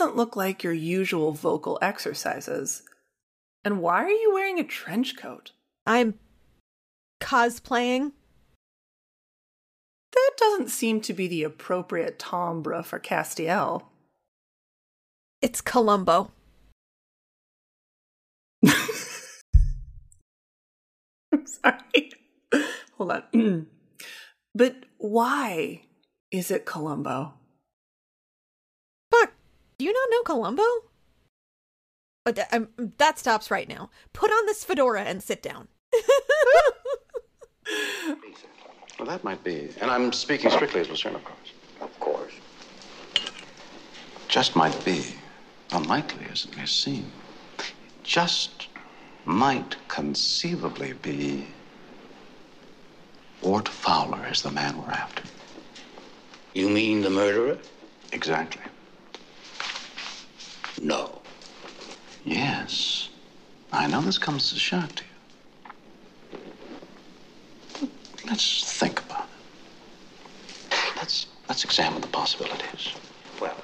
Doesn't look like your usual vocal exercises. And why are you wearing a trench coat? I'm cosplaying. That doesn't seem to be the appropriate timbre for Castiel. It's Columbo. I'm sorry. Hold on. but why is it Columbo? Fuck. Do you not know Columbo? Uh, th- um, that stops right now. Put on this fedora and sit down. Well, that might be. And I'm speaking strictly as Lucerne, of course. Of course. Just might be. Unlikely as it may seem. Just might conceivably be. Ward Fowler is the man we're after. You mean the murderer? Exactly. No. Yes. I know this comes as a shock to you. But let's think about it. Let's let's examine the possibilities. Well,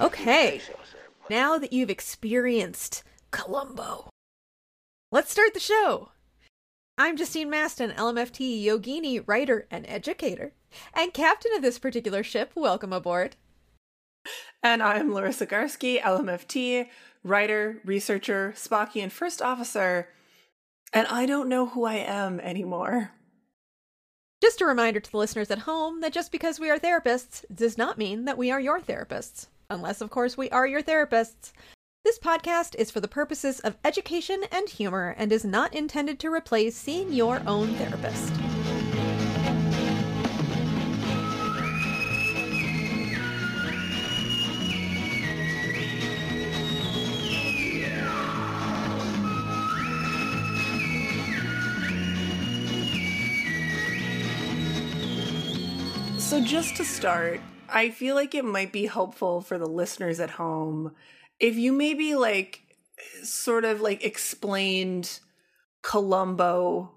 Okay. Now that you've experienced Columbo, let's start the show. I'm Justine Mastin, LMFT, yogini, writer, and educator, and captain of this particular ship. Welcome aboard. And I'm Larisa Garski, LMFT, writer, researcher, Spockian first officer, and I don't know who I am anymore. Just a reminder to the listeners at home that just because we are therapists does not mean that we are your therapists. Unless, of course, we are your therapists. This podcast is for the purposes of education and humor and is not intended to replace seeing your own therapist. Just to start, I feel like it might be helpful for the listeners at home if you maybe like sort of like explained Columbo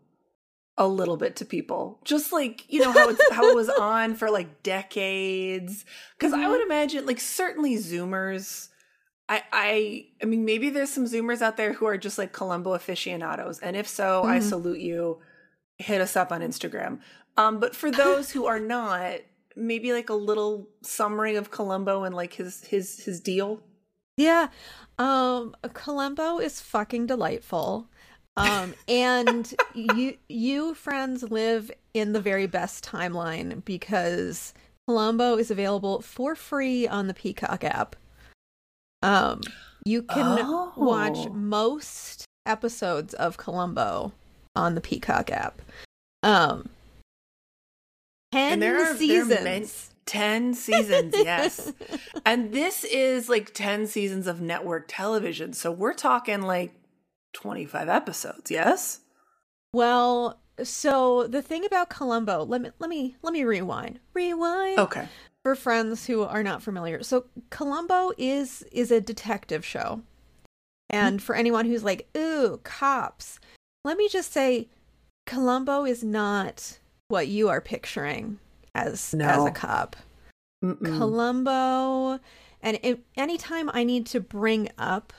a little bit to people. Just like, you know, how it's how it was on for like decades. because I would imagine like certainly Zoomers. I, I I mean maybe there's some Zoomers out there who are just like Columbo aficionados. And if so, I Mhm. salute you. Hit us up on Instagram. Um, but for those who are not, maybe like a little summary of Columbo and like his his his deal. Yeah. Um Columbo is fucking delightful. Um and you you friends live in the very best timeline because Columbo is available for free on the Peacock app. Um you can Oh. watch most episodes of Columbo on the Peacock app. Um 10 And there are- there are seasons. men- 10 seasons, yes. And this is like 10 seasons of network television. So we're talking like 25 episodes, yes? Well, so the thing about Columbo, let me let me let me rewind. Rewind. Okay. For friends who are not familiar. So Columbo is is a detective show. Mm-hmm. And for anyone who's like, "Ooh, cops." Let me just say Columbo is not what you are picturing as as a cop. Mm-mm. Columbo, and it, anytime I need to bring up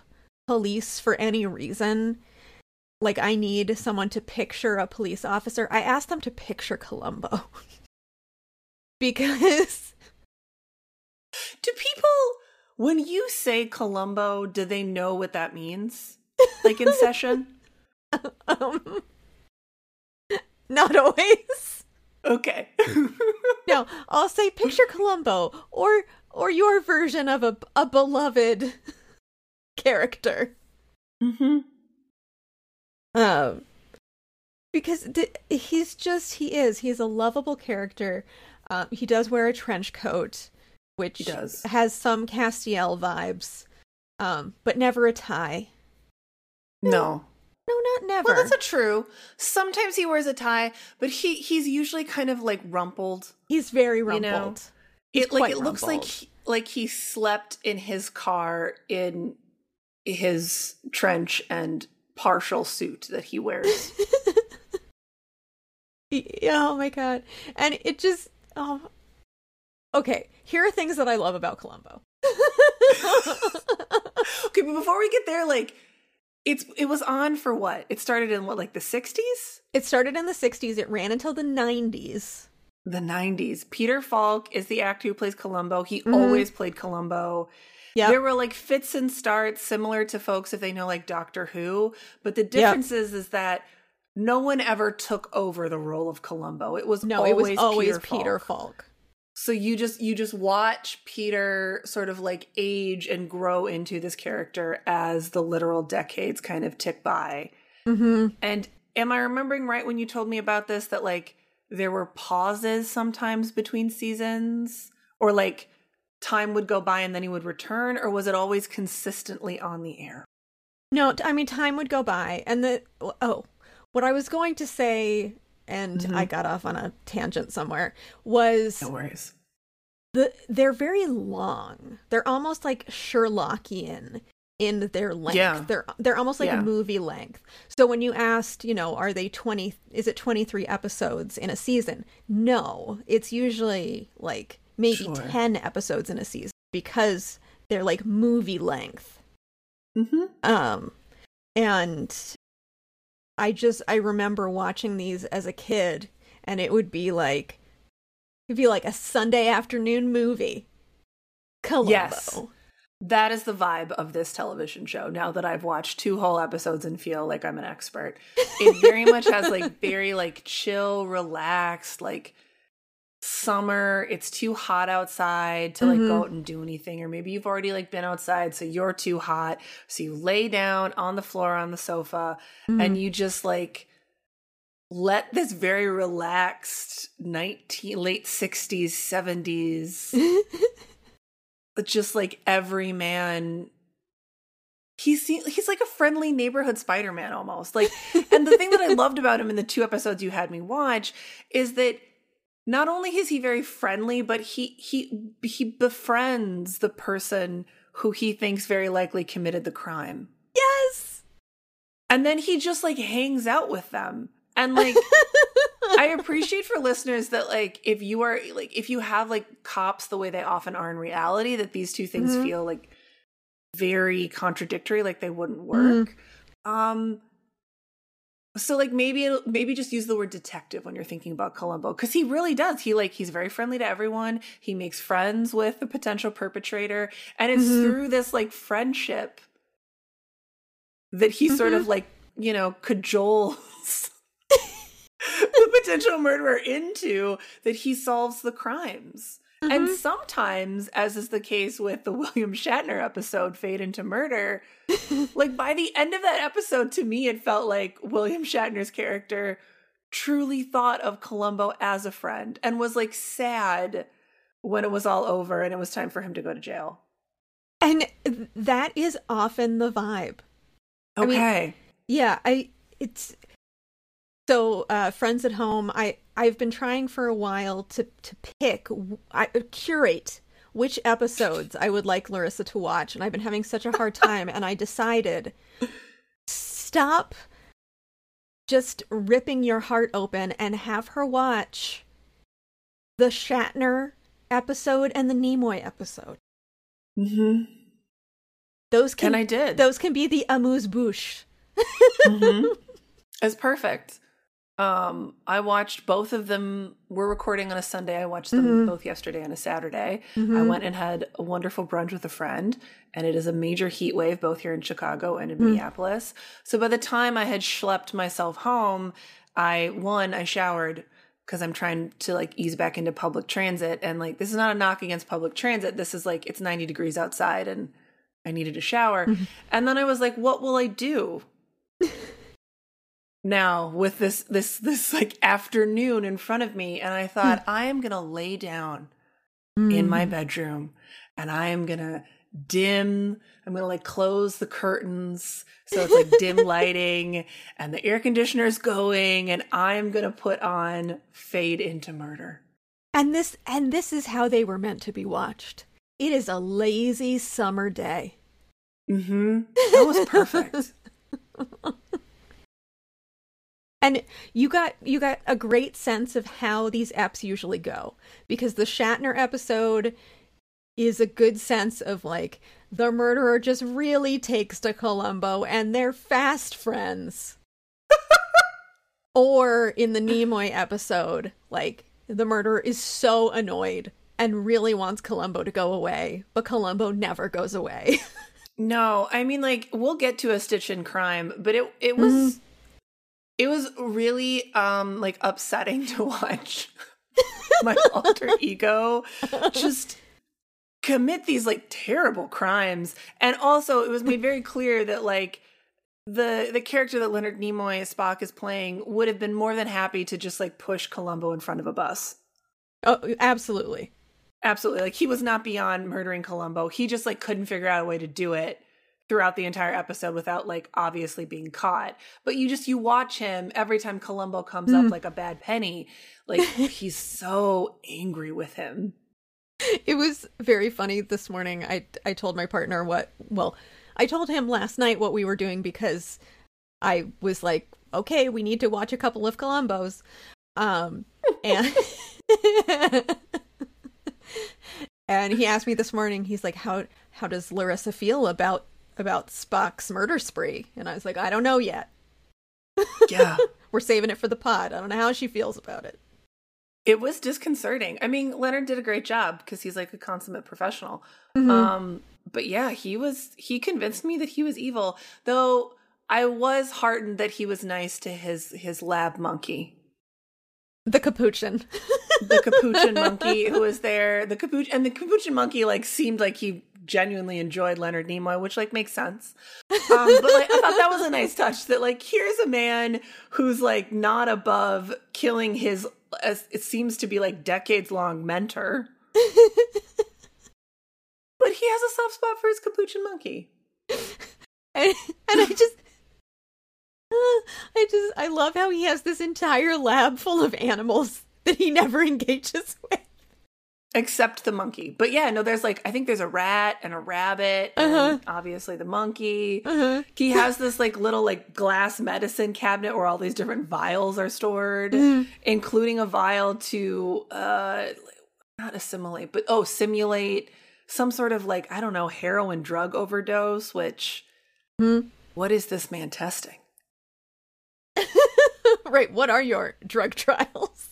police for any reason, like I need someone to picture a police officer, I ask them to picture Columbo. because Do people, when you say Columbo, do they know what that means? Like in session? um, not always. Okay. now I'll say picture Columbo or or your version of a a beloved character. Mm-hmm. Um, because th- he's just he is he's a lovable character. Um, he does wear a trench coat, which He does. has some Castiel vibes, um, but never a tie. No. No, not never. Well, that's not true. Sometimes he wears a tie, but he he's usually kind of like rumpled. he's very you rumpled. know, He's it like it looks like he, like he slept in his car in his trench and partial suit that he wears. Oh my god. And it just oh Okay, here are things that I love about Columbo. okay, but before we get there, like it's it was on for what? It started in what, like the sixties? it started in the 60s, it ran until the 90s. The nineties. Peter Falk is the actor who plays Columbo. He Mhm. always played Columbo. Yeah. There were like fits and starts similar to folks if they know like Doctor Who, but the difference is is that no one ever took over the role of Columbo. It was No, always it was always Peter, Peter Falk. Falk. So you just you just watch Peter sort of like age and grow into this character as the literal decades kind of tick by. Mm-hmm. And am I remembering right when you told me about this that like there were pauses sometimes between seasons or like time would go by and then he would return or was it always consistently on the air? No, i mean time would go by, and the oh, what I was going to say, and Mhm. I got off on a tangent somewhere, was No worries. the they're very long. They're almost like Sherlockian in their length. Yeah. They're they're almost like Yeah. a movie length. So when you asked, you know, are they 20 is it 23 episodes in a season? No, it's usually like maybe Sure. 10 episodes in a season because they're like movie length. Mhm. Um, and I just I remember watching these as a kid, and it would be like it'd be like a Sunday afternoon movie. Columbo. Yes. That is the vibe of this television show. Now that I've watched two whole episodes and feel like I'm an expert, it very much has like very like chill, relaxed, like summer. It's too hot outside to like Mhm. go out and do anything, or maybe you've already like been outside, so you're too hot. So you lay down on the floor on the sofa and you just like let this very relaxed 19 late 60s 70s but just like every man he's he's like a friendly neighborhood spider-man almost like and the thing that i loved about him in the two episodes you had me watch is that not only is he very friendly but he he he befriends the person who he thinks very likely committed the crime yes. and then he just like hangs out with them and like I appreciate for listeners that like if you are like if you have like cops the way they often are in reality that these two things Mhm. feel like very contradictory like they wouldn't work. Um so like maybe it'll, maybe just use the word detective when you're thinking about Columbo cuz he really does. He like he's very friendly to everyone. He makes friends with the potential perpetrator and it's Mhm. through this like friendship that he sort of like, you know, cajoles the potential murderer into that he solves the crimes. And Mhm. sometimes, as is the case with the William Shatner episode, Fade into Murder, like by the end of that episode, to me, it felt like William Shatner's character truly thought of Columbo as a friend and was like sad when it was all over and it was time for him to go to jail. and that is often the vibe. I mean- Okay. Yeah, I it's so uh friends at home. I I've been trying for a while to to pick I curate which episodes I would like Larisa to watch and I've been having such a hard time and I decided stop just ripping your heart open and have her watch the Shatner episode and the Nimoy episode. hmm Those can And I did. those can be the amuse bouche. Mhm. It's perfect. Um, I watched both of them. We're recording on a Sunday. I watched them Mhm. both yesterday and a Saturday. I Mhm. went and had a wonderful brunch with a friend, and it is a major heat wave both here in Chicago and in Mm. Minneapolis. So by the time I had schlepped myself home, I one I showered because I'm trying to like ease back into public transit, and like this is not a knock against public transit. This is like it's 90 degrees outside, and I needed a shower. and then I was like, what will I do? now with this this this like afternoon in front of me and I thought I am going to lay down in my bedroom and I am going to dim I'm going to like close the curtains so it's like dim lighting and the air conditioner's going and I'm going to put on Fade into Murder. And this and this is how they were meant to be watched. It is a lazy summer day. Mhm. That was perfect. And you got you got a great sense of how these eps usually go because the Shatner episode is a good sense of like the murderer just really takes to Columbo and they're fast friends. or in the Nimoy episode, like the murderer is so annoyed and really wants Columbo to go away, but Columbo never goes away. No, I mean like we'll get to a Stitch in Crime, but it it was mm-hmm. It was really um like upsetting to watch my alter ego just commit these like terrible crimes. And also it was made very clear that like the the character that Leonard Nimoy Spock is playing would have been more than happy to just like push Columbo in front of a bus. oh, absolutely. Absolutely. Like he was not beyond murdering Columbo. He just like couldn't figure out a way to do it throughout the entire episode without like obviously being caught. But you just you watch him every time Columbo comes up like a bad penny, like he's so angry with him. It was very funny this morning. I I told my partner what well, I told him last night what we were doing because I was like, okay, we need to watch a couple of Columbos. Um and and he asked me this morning, he's like, How how does Larisa feel about about Spock's murder spree? And I was like, I don't know yet. Yeah. We're saving it for the pod. I don't know how she feels about it. it was disconcerting. I mean, Leonard did a great job because he's like a consummate professional. Mm-hmm. Um, but yeah, he was he convinced me that he was evil. Though I was heartened that he was nice to his his lab monkey. The capuchin. the capuchin monkey who was there. The capuchin and the capuchin monkey like seemed like he genuinely enjoyed Leonard Nimoy, which like makes sense. Um, but like I thought that was a nice touch that like here's a man who's like not above killing his as it seems to be like decades long mentor. but he has a soft spot for his capuchin monkey. and, and I just I just I love how he has this entire lab full of animals that he never engages with. Except the monkey. But yeah, no, there's like I think there's a rat and a rabbit Uh-huh. obviously the monkey. Uh-huh. He has this like little like glass medicine cabinet where all these different vials are stored, Mm-hmm. including a vial to uh not assimilate, but oh, simulate some sort of like, I don't know, heroin drug overdose, which Hmm. what is this man testing? right, what are your drug trials?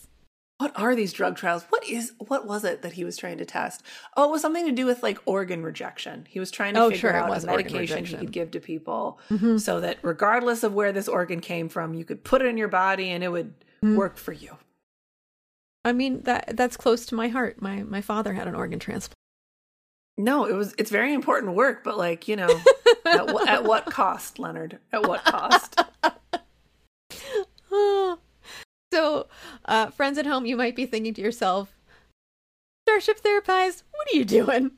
What are these drug trials? What is what was it that he was trying to test? Oh, it was something to do with like organ rejection. He was trying to Oh, figure sure, out a medication he could give to people Mm-hmm. so that regardless of where this organ came from, you could put it in your body and it would Mm-hmm. work for you. I mean that that's close to my heart. My my father had an organ transplant. No, it was it's very important work, but like, you know, at, wh- at what cost, Leonard? At what cost? so, uh, friends at home, you might be thinking to yourself, Starship Therapise, what are you doing?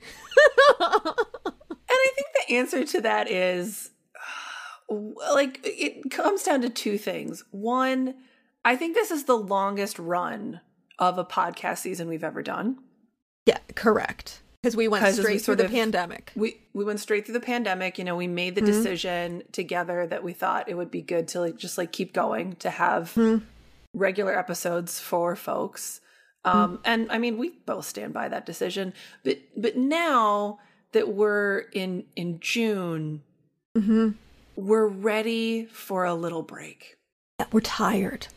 And I think the answer to that is uh, like it comes down to two things. One, I think this is the longest run of a podcast season we've ever done. yeah, correct. Because we went as we straight through the of- pandemic. We we went straight through the pandemic, you know, we made the mm-hmm. decision together that we thought it would be good to like just like keep going to have mm-hmm. Regular episodes for folks. Um and I mean we both stand by that decision. But but now that we're in in June, Mm-hmm. we're ready for a little break. We're tired.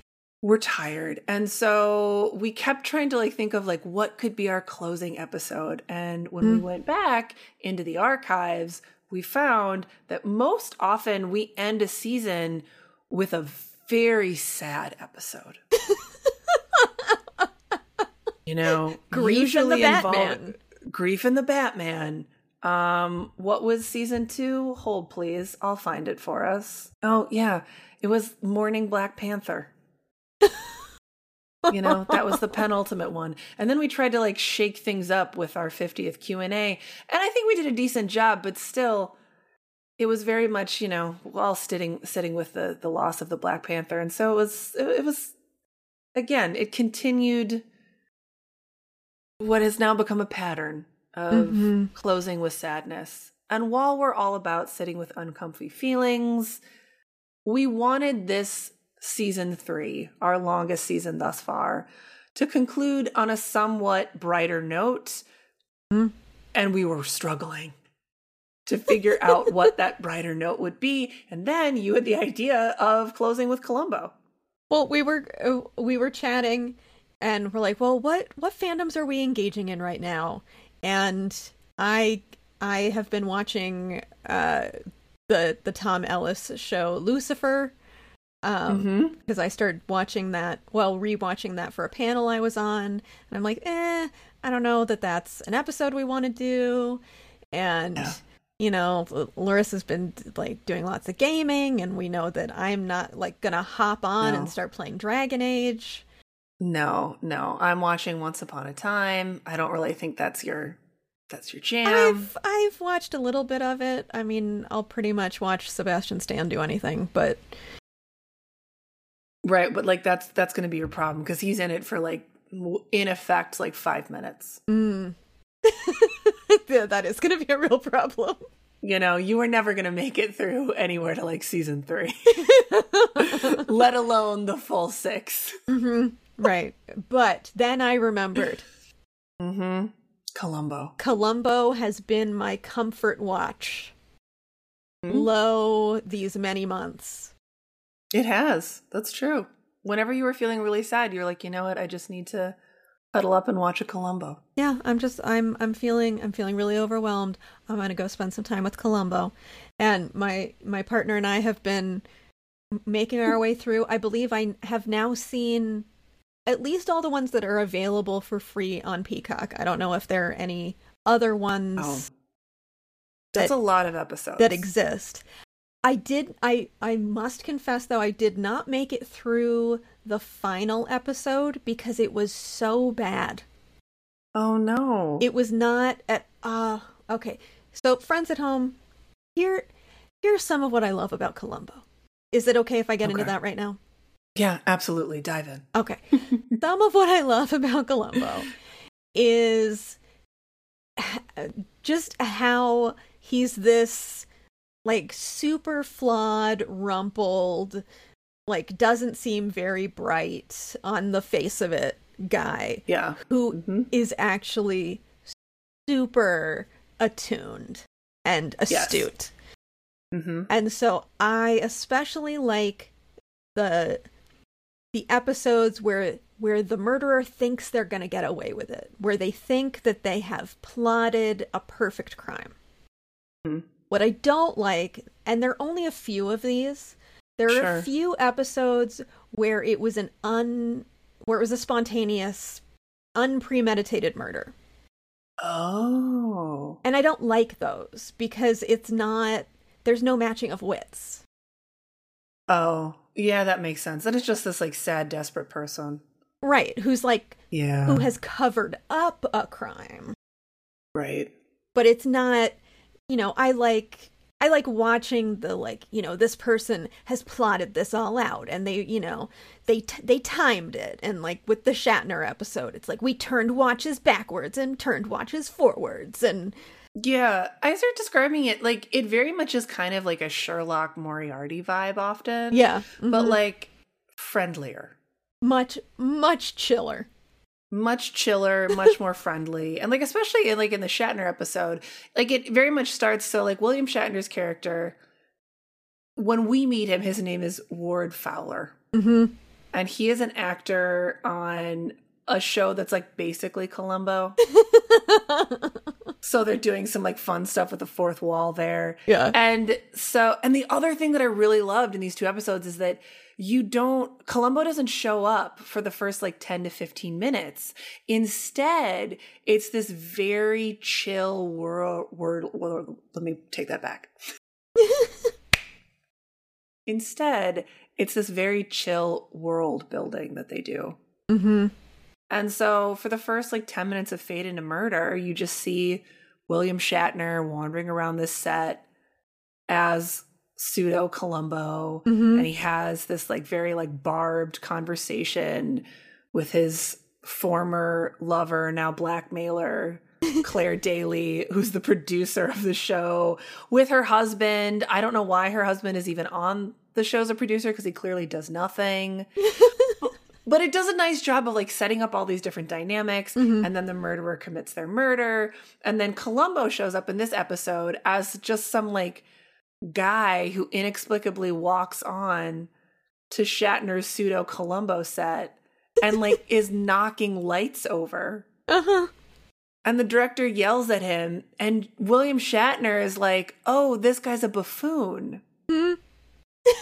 We're tired. And so we kept trying to like think of like what could be our closing episode. And when we went back into the archives, we found that most often we end a season with a very sad episode. you know, Grief in the Batman. Grief in the Batman. Um, what was season two? Hold please. I'll find it for us. Oh yeah. It was Mourning Black Panther. you know, that was the penultimate one. And then we tried to like shake things up with our 50th Q&A, and I think we did a decent job, but still it was very much, you know, while sitting sitting with the the loss of the Black Panther. And so it was it was again, it continued what has now become a pattern of Mhm. closing with sadness. And while we're all about sitting with uncomfy feelings, we wanted this season three, our longest season thus far, to conclude on a somewhat brighter note. Mm. And we were struggling to figure out what that brighter note would be. And then you had the idea of closing with Columbo. Well, we were uh, we were chatting, and we're like, "Well, what what fandoms are we engaging in right now?" And I I have been watching uh, the the Tom Ellis show Lucifer, um, Mm-hmm. because I started watching that, well, rewatching that for a panel I was on, and I'm like, eh, I don't know that that's an episode we want to do, and Yeah. You know, L- Larisa's been like doing lots of gaming, and we know that I'm not like gonna hop on No. and start playing Dragon Age. No, no. I'm watching Once Upon a Time. I don't really think that's your that's your jam. I've I've watched a little bit of it. I mean, I'll pretty much watch Sebastian Stan do anything, but Right, but like that's that's to be your problem because he's in it for like in effect like 5 minutes. mm. That is going to be a real problem. You know, you were never going to make it through anywhere to like season 3, let alone the full 6. hmm Right. But then I remembered Mhm. Columbo. Columbo has been my comfort watch. Hmm? Lo, these many months. It has. That's true. Whenever you were feeling really sad, you're like, "You know what? I just need to cuddle up and watch a Columbo." Yeah, I'm just I'm I'm feeling I'm feeling really overwhelmed. I'm gonna go spend some time with Columbo, and my my partner and I have been making our way through. I believe I have now seen at least all the ones that are available for free on Peacock. I don't know if there are any other ones Oh. That's that a lot of episodes. that exist. I did I I must confess though I did not make it through the final episode because it was so bad. Oh no. It was not at uh okay. So friends at home, here here's some of what I love about Columbo. Is it okay if I get into that right now? yeah, absolutely. Dive in. Okay. Some of what I love about Columbo is just how he's this like super flawed, rumpled, like doesn't seem very bright on the face of it guy Yeah. who is Mhm. actually super attuned and Yes. astute. Mhm. And so I especially like the the episodes where where the murderer thinks they're going to get away with it, where they think that they have plotted a perfect crime. Mhm. What I don't like, and there are only a few of these, there are a few episodes where it was an un where it was a spontaneous unpremeditated murder. Oh. And I don't like those because it's not there's no matching of wits. Oh. Yeah, that makes sense. And it's just this like sad, desperate person. Right, who's like Yeah. who has covered up a crime. right. But it's not, you know, I like I like watching the like, you know, this person has plotted this all out and they, you know, they t- they timed it and like with the Shatner episode, it's like we turned watches backwards and turned watches forwards and Yeah, I start describing it like it very much is kind of like a Sherlock Moriarty vibe often. yeah, But mhm. like friendlier. much much chiller. Much chiller, much more friendly. And like especially in like in the Shatner episode, like it very much starts so like William Shatner's character when we meet him, his name is Ward Fowler. Mhm. And he is an actor on a show that's like basically Columbo. So they're doing some like fun stuff with the fourth wall there. Yeah. And so, and the other thing that I really loved in these two episodes is that you don't, Columbo doesn't show up for the first like 10 to 15 minutes. Instead, it's this very chill world, word, world let me take that back. Instead, it's this very chill world building that they do. Mm-hmm. And so for the first like 10 minutes of Fade into Murder, you just see William Shatner wandering around this set as pseudo Columbo. Mhm. And he has this like very like barbed conversation with his former lover, now blackmailer, Claire Daly, who's the producer of the show, with her husband. I don't know why her husband is even on the show as a producer because he clearly does nothing. But it does a nice job of like setting up all these different dynamics. And then the murderer commits their murder. And then Columbo shows up in this episode as just some like guy who inexplicably walks on to Shatner's pseudo Columbo set and like is knocking lights over. Uh-huh. And the director yells at him, and William Shatner is like, Oh, this guy's a buffoon.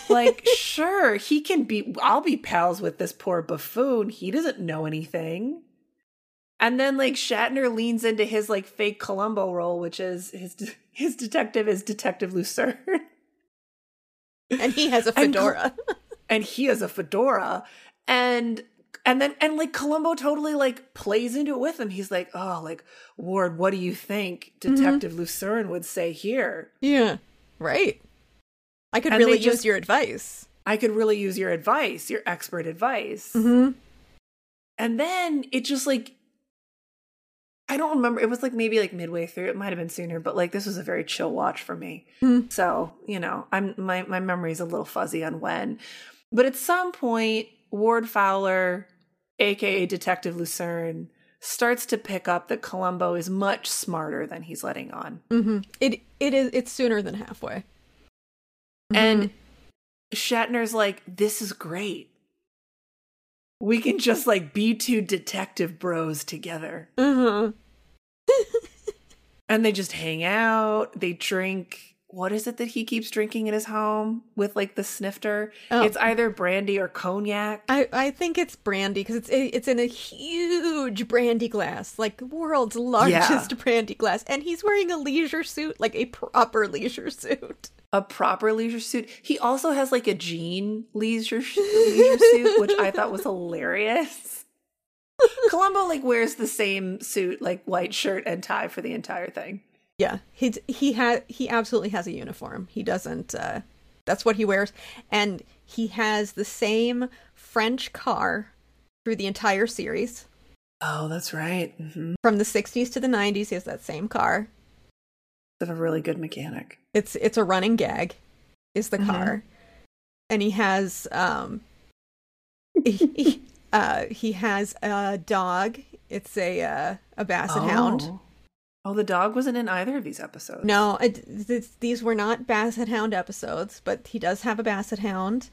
Like, sure, he can be, I'll be pals with this poor buffoon. He doesn't know anything. And then, like, Shatner leans into his, like, fake Columbo role, which is his, his detective is Detective Lucerne. And he has a fedora. and he has a fedora and and then and like columbo totally like plays into it with him he's like oh like ward what do you think Mm-hmm. detective lucerne would say here yeah. Right. I could And really use just- your advice. i could really use your advice your expert advice Mm-hmm. and then it just like i don't remember it was like maybe like midway through it might have been sooner but like this was a very chill watch for me Hmm. so you know i'm my my memory's a little fuzzy on when but at some point ward fowler aka detective lucerne starts to pick up that columbo is much smarter than he's letting on Mm-hmm. It it is it's sooner than halfway. And shatner's like this is great. We can just like be two detective bros together. Uh-huh. and they just hang out they drink what is it that he keeps drinking in his home with like the snifter? Oh. it's either brandy or cognac. I, I think it's brandy because it's it's in a huge brandy glass, like the world's largest brandy glass, and he's wearing a leisure suit, like a proper leisure suit. a proper leisure suit? He also has like a jean leisure, leisure suit which i thought was hilarious. Columbo like wears the same suit like white shirt and tie for the entire thing Yeah, he he had he absolutely has a uniform. He doesn't. Uh, that's what he wears, and he has the same French car through the entire series oh that's right mm-hmm. from the '60s to the '90s. He has that same car. of a really good mechanic It's it's a running gag, is the Mhm. car, and he has um, he, uh, he has a dog. It's a uh, a basset hound. Oh. The dog wasn't in either of these episodes. No, it, th- these were not Basset Hound episodes, but he does have a Basset Hound,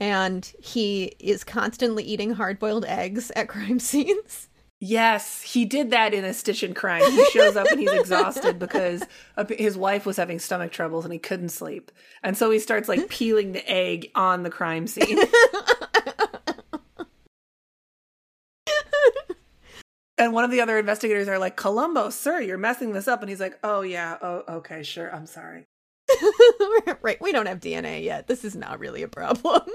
and he is constantly eating hard boiled eggs at crime scenes. Yes, he did that in a Stitch in Crime. He shows up and he's exhausted because his wife was having stomach troubles and he couldn't sleep. And so he starts like peeling the egg on the crime scene. And one of the other investigators are like, Columbo, sir, you're messing this up. And he's like, oh, yeah. Oh, okay, sure. I'm sorry. right, we don't have DNA yet. This is not really a problem.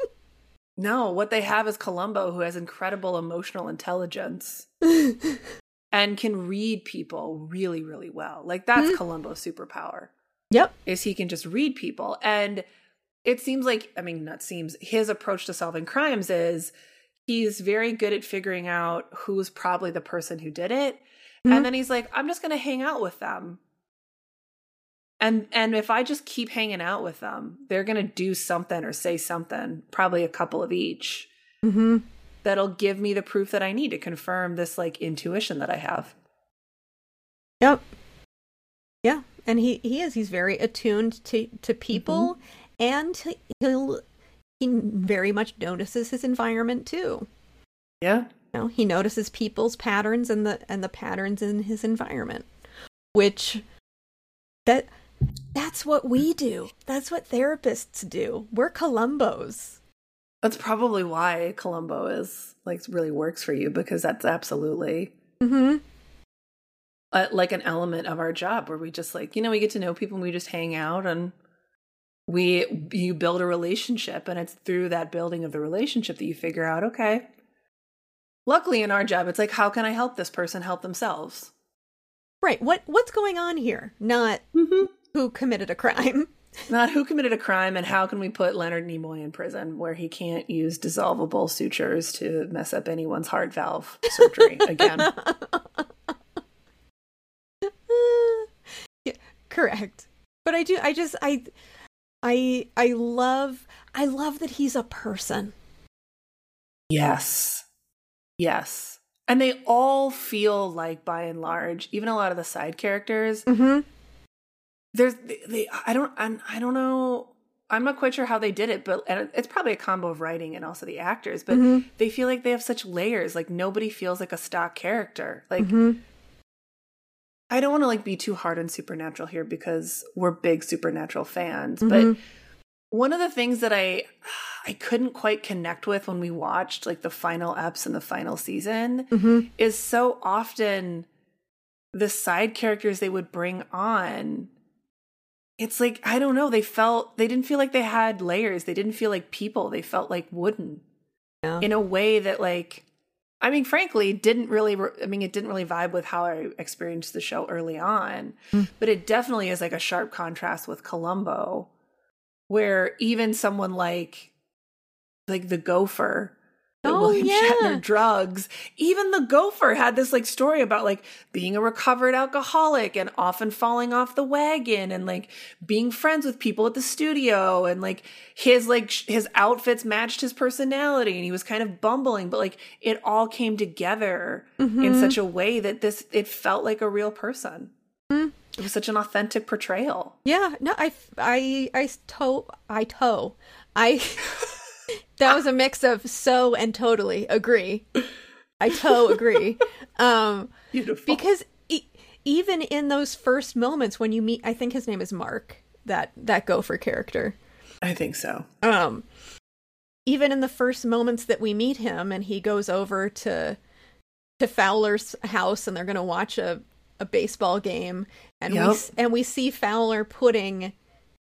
No, what they have is Columbo, who has incredible emotional intelligence and can read people really, really well. Like that's hmm. Columbo's superpower. yep. Is he can just read people. And it seems like, I mean, not seems, his approach to solving crimes is he's very good at figuring out who's probably the person who did it. Mhm. And then he's like, I'm just gonna hang out with them. And and if I just keep hanging out with them, they're gonna do something or say something, probably a couple of each, Mm-hmm. that'll give me the proof that I need to confirm this like intuition that I have. Yep. Yeah, and he he is he's very attuned to to people, and he'll he very much notices his environment too. Yeah. You know, he notices people's patterns and the and the patterns in his environment. which that that's what we do. That's what therapists do. We're Columbos. That's probably why Columbo is like really works for you because that's absolutely Mm-hmm. uh, like an element of our job where we just like you know we get to know people and we just hang out and we you build a relationship and it's through that building of the relationship that you figure out okay luckily in our job it's like how can i help this person help themselves Right. What what's going on here? Not mm-hmm. who committed a crime. not who committed a crime and how can we put leonard nimoy in prison where he can't use dissolvable sutures to mess up anyone's heart valve surgery again yeah, correct. But I do I just I I I love I love that he's a person. Yes. Yes. And they all feel like by and large, even a lot of the side characters, Mm-hmm. there's they, they I don't I'm, I don't know I'm not quite sure how they did it, but and it's probably a combo of writing and also the actors, but Mhm. they feel like they have such layers. Like nobody feels like a stock character. Like Mhm. I don't want to like be too hard on Supernatural here because we're big Supernatural fans, Mhm. but one of the things that I I couldn't quite connect with when we watched like the final eps in the final season Mhm. is so often the side characters they would bring on it's like I don't know they felt they didn't feel like they had layers they didn't feel like people they felt like wooden Yeah. in a way that like I mean frankly didn't really re- I mean it didn't really vibe with how I experienced the show early on hmm. but it definitely is like a sharp contrast with Columbo where even someone like like the gopher Oh, William yeah. Shatner drugs. Even the gopher had this like story about like being a recovered alcoholic and often falling off the wagon and like being friends with people at the studio and like his like sh- his outfits matched his personality and he was kind of bumbling but like it all came together in mm-hmm. such a way that this it felt like a real person. Mm-hmm. It was such an authentic portrayal. Yeah, no, I, I, I toe, I toe, I. that was a mix of so and totally agree. I toe agree, um, beautiful because e- even in those first moments when you meet, I think his name is Mark, that that gopher character. i think so Um, even in the first moments that we meet him, and he goes over to to Fowler's house, and they're going to watch a a baseball game, and we Yep. s- and we see Fowler putting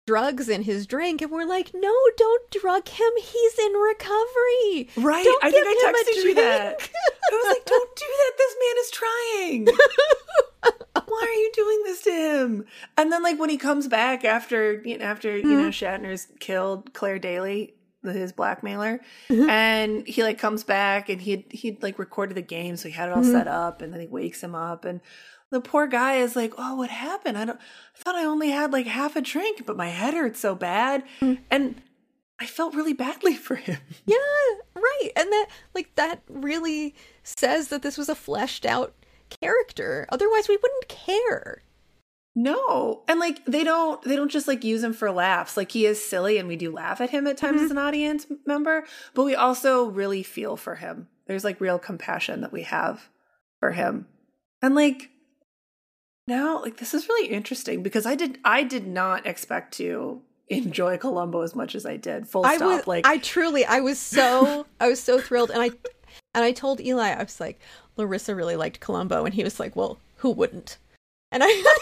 drugs in his drink, and we're like, no, don't drug him. He's in recovery. Right. Don't I think give I him a texted you that. drink." I was like, don't do that. This man is trying. Why are you doing this to him? And then like when he comes back after you know, after you know mm-hmm. Shatner's killed Claire Daly, his blackmailer, mm-hmm. and he like comes back and he he'd like recorded the game, so he had it all mm-hmm. set up, and then he wakes him up and the poor guy is like, "Oh, what happened? I don't. I thought I only had like half a drink, but my head hurts so bad." Mm. And I felt really badly for him. Yeah, right. And that like that really says that this was a fleshed out character. Otherwise, we wouldn't care. No. And like they don't they don't just like use him for laughs. Like he is silly and we do laugh at him at times mm-hmm. as an audience member, but we also really feel for him. There's like real compassion that we have for him. And like now like this is really interesting because I did I did not expect to enjoy Columbo as much as I did. Full I stop. was like I truly I was so I was so thrilled and I and I told Eli I was like Larisa really liked Columbo and he was like, "Well, who wouldn't?" And I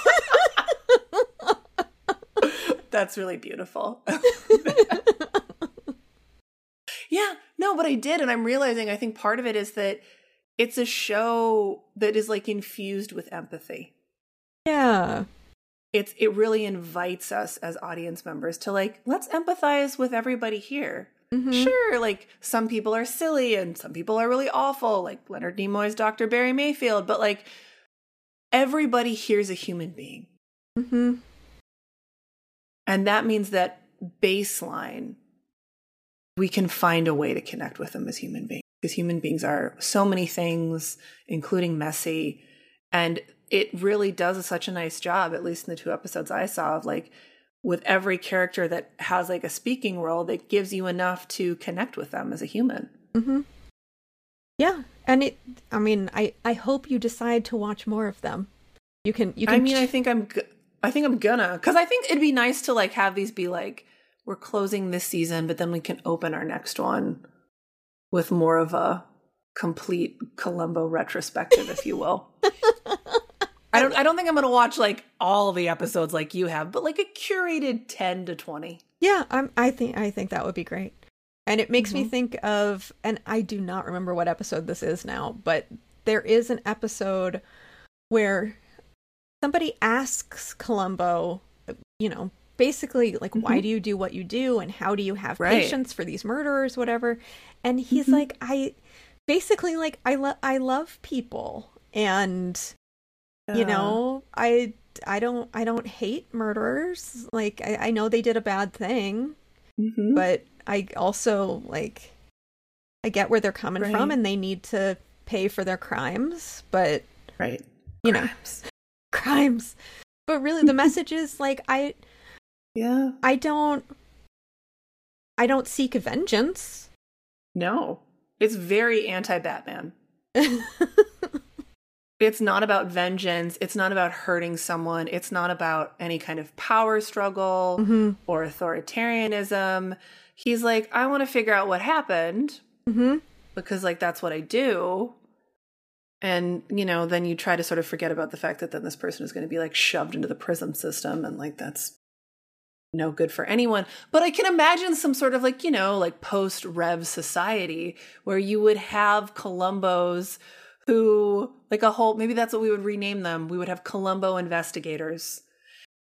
That's really beautiful. yeah, no, but I did. And I'm realizing I think part of it is that it's a show that is like infused with empathy. Yeah. It's it really invites us as audience members to like, let's empathize with everybody here. Mhm. Sure, like some people are silly and some people are really awful, like Leonard Nimoy's Dr. Barry Mayfield, but like everybody here's a human being. Mhm. And that means that baseline, we can find a way to connect with them as human beings. Because human beings are so many things, including messy. And it really does such a nice job, at least in the two episodes I saw, of like with every character that has like a speaking role that gives you enough to connect with them as a human. Mm-hmm. Yeah. And it I mean, I I hope you decide to watch more of them. You can you can I mean, I think I'm. G- I think I'm gonna because I think it'd be nice to like have these be like we're closing this season, but then we can open our next one with more of a complete Columbo retrospective, if you will. I don't. I don't think I'm gonna watch like all the episodes like you have, but like a curated ten to twenty. Yeah, I'm, I think I think that would be great. And it makes Mm-hmm. me think of, and I do not remember what episode this is now, but there is an episode where somebody asks Columbo, you know, basically like, why do you do what you do, and how do you have Mm-hmm. Right. patience for these murderers, whatever. And he's Mm-hmm. like, I basically like I love I love people, and you know i i don't i don't hate murderers like i, I know they did a bad thing Mhm. but i also like i get where they're coming from and they need to pay for their crimes but right. you know crimes but really the message is like i Yeah. i don't i don't seek vengeance No. It's very anti-Batman. It's not about vengeance. It's not about hurting someone. It's not about any kind of power struggle Mhm. or authoritarianism. He's like, I want to figure out what happened hmm because, like, that's what I do. And, you know, then you try to sort of forget about the fact that then this person is going to be like shoved into the prison system and, like, that's no good for anyone. But I can imagine some sort of like, you know, like post Rev society where you would have Columbos who, like a whole, maybe that's what we would rename them. We would have columbo investigators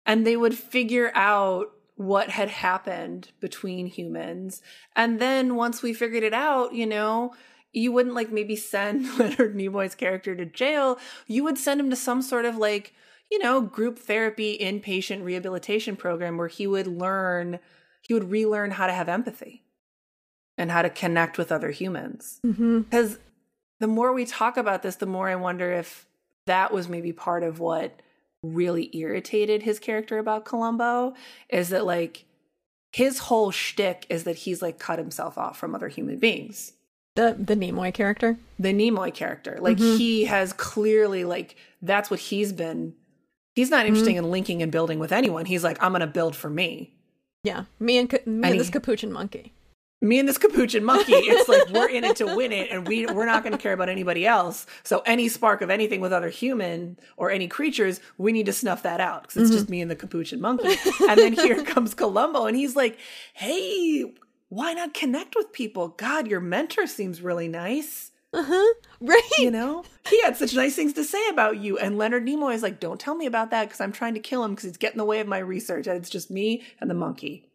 and they would figure out what had happened between humans. And then once we figured it out, you know, you wouldn't like maybe send Leonard Nimoy's character to jail. You would send him to some sort of like, you know, group therapy inpatient rehabilitation program where he would learn, he would relearn how to have empathy and how to connect with other humans. mm-hmm. Because the more we talk about this, the more I wonder if that was maybe part of what really irritated his character about Columbo is that like his whole shtick is that he's like cut himself off from other human beings. the the nimoy character The Nimoy character, like Mhm. he has clearly like that's what he's been. He's not interested in linking and building with anyone. He's like, I'm going to build for me. yeah me and me and, And this he- capuchin monkey me and this capuchin monkey it's like we're in it to win it and we we're not going to care about anybody else. So any spark of anything with other human or any creatures we need to snuff that out because it's just me and the capuchin monkey. And then here comes columbo and he's like hey why not connect with people? God your mentor seems really nice. Uh-huh. Right. You know? He had such nice things to say about you and leonard nimoy is like don't tell me about that because i'm trying to kill him because he's getting in the way of my research and it's just me and the monkey.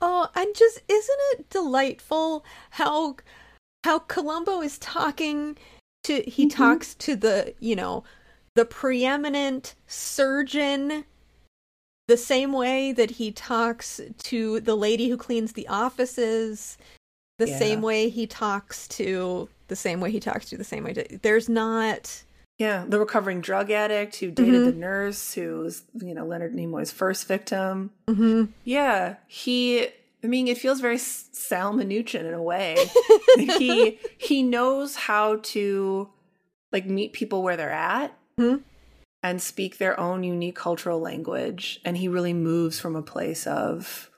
Oh, and just isn't it delightful how how Columbo is talking to he Mm-hmm. talks to the, you know, the preeminent surgeon the same way that he talks to the lady who cleans the offices, the Yeah. same way he talks to the same way he talks to the same way to, there's not Yeah, the recovering drug addict who dated Mm-hmm. the nurse who was, you know, Leonard Nimoy's first victim. Mhm. Yeah, he. I mean, it feels very Sal Minuchin in a way. he he knows how to like meet people where they're at mm-hmm. and speak their own unique cultural language, and he really moves from a place of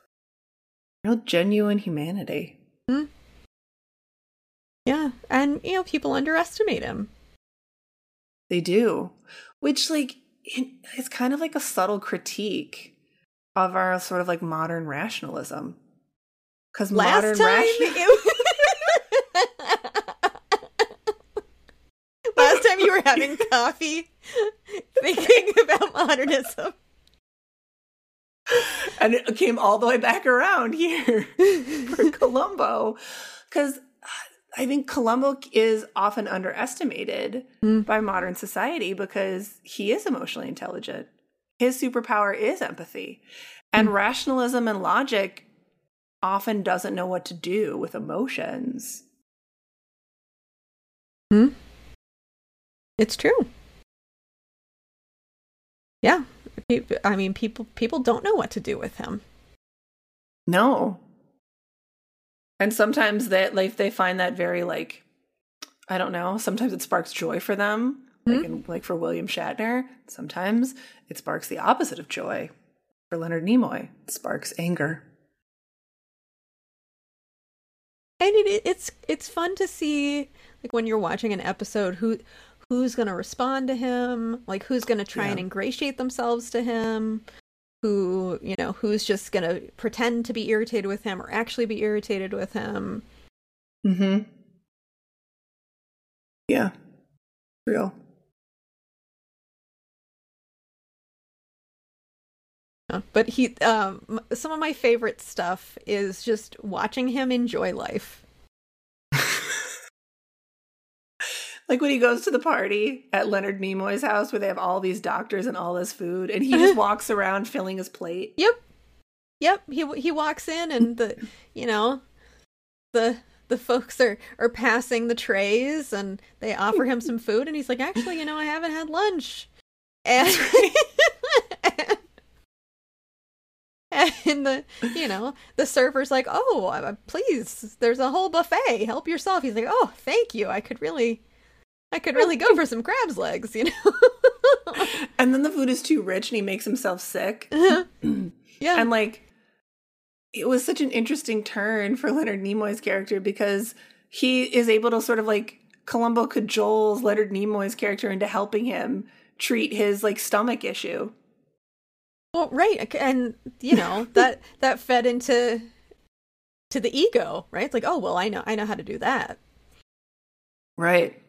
real genuine humanity. yeah, and you know people underestimate him. They do, which like it's kind of like a subtle critique of our sort of like modern rationalism. Because modern time Last time you were having coffee thinking about modernism. and it came all the way back around here for Columbo, because uh, I think Columbo is often underestimated Mm. by modern society because he is emotionally intelligent. His superpower is empathy, and rationalism and logic often doesn't know what to do with emotions. Hmm. It's true. Yeah. I mean people people don't know what to do with him. No. And sometimes that like they find that very like I don't know, sometimes it sparks joy for them. Like, mm-hmm. in, like for William Shatner, sometimes it sparks the opposite of joy. For Leonard Nimoy, it sparks anger. and it, it's it's fun to see like when you're watching an episode who who's going to respond to him like who's going to try and ingratiate themselves to him who you know who's just going to pretend to be irritated with him or actually be irritated with him Mm-hmm. Yeah. Real. Uh, but he um some of my favorite stuff is just watching him enjoy life Like when he goes to the party at Leonard Nimoy's house where they have all these doctors and all this food, and he just walks around filling his plate. Yep. Yep. He he walks in and the you know the the folks are are passing the trays and they offer him some food and he's like, actually, you know, I haven't had lunch. And and the you know the server's like, oh, uh, please, there's a whole buffet. Help yourself. He's like, oh, thank you. I could really. I could really go for some crab's legs, you know. And then the food is too rich and he makes himself sick. yeah. And like, it was such an interesting turn for Leonard Nimoy's character because he is able to sort of like Columbo cajoles Leonard Nimoy's character into helping him treat his like stomach issue. Well, right, and you know that that fed into to the ego, right? It's like, oh well, I know, I know how to do that. Right.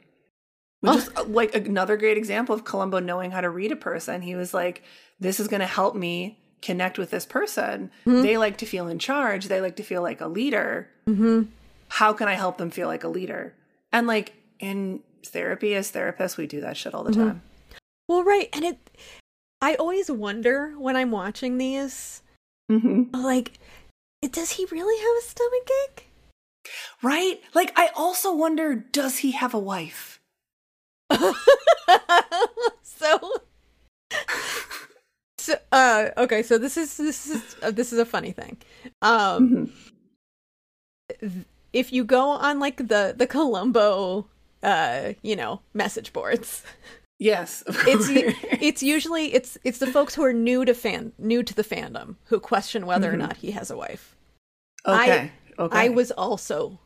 Which Oh. is uh, like another great example of Columbo knowing how to read a person. He was like, this is going to help me connect with this person. They like to feel in charge. They like to feel like a leader. Mm-hmm. How can I help them feel like a leader? And like in therapy, as therapists, we do that shit all the time. Well, right, and it. I always wonder when I'm watching these, hmm like, does he really have a stomach ache? Right? Like, I also wonder does he have a wife? so, so, uh, okay, so this is this is uh, this is a funny thing. Um, Mhm. if you go on like the the Columbo, uh, you know, message boards. Yes. of it's it's usually it's it's the folks who are new to fan new to the fandom who question whether or Mhm. not he has a wife. okay. okay. I was also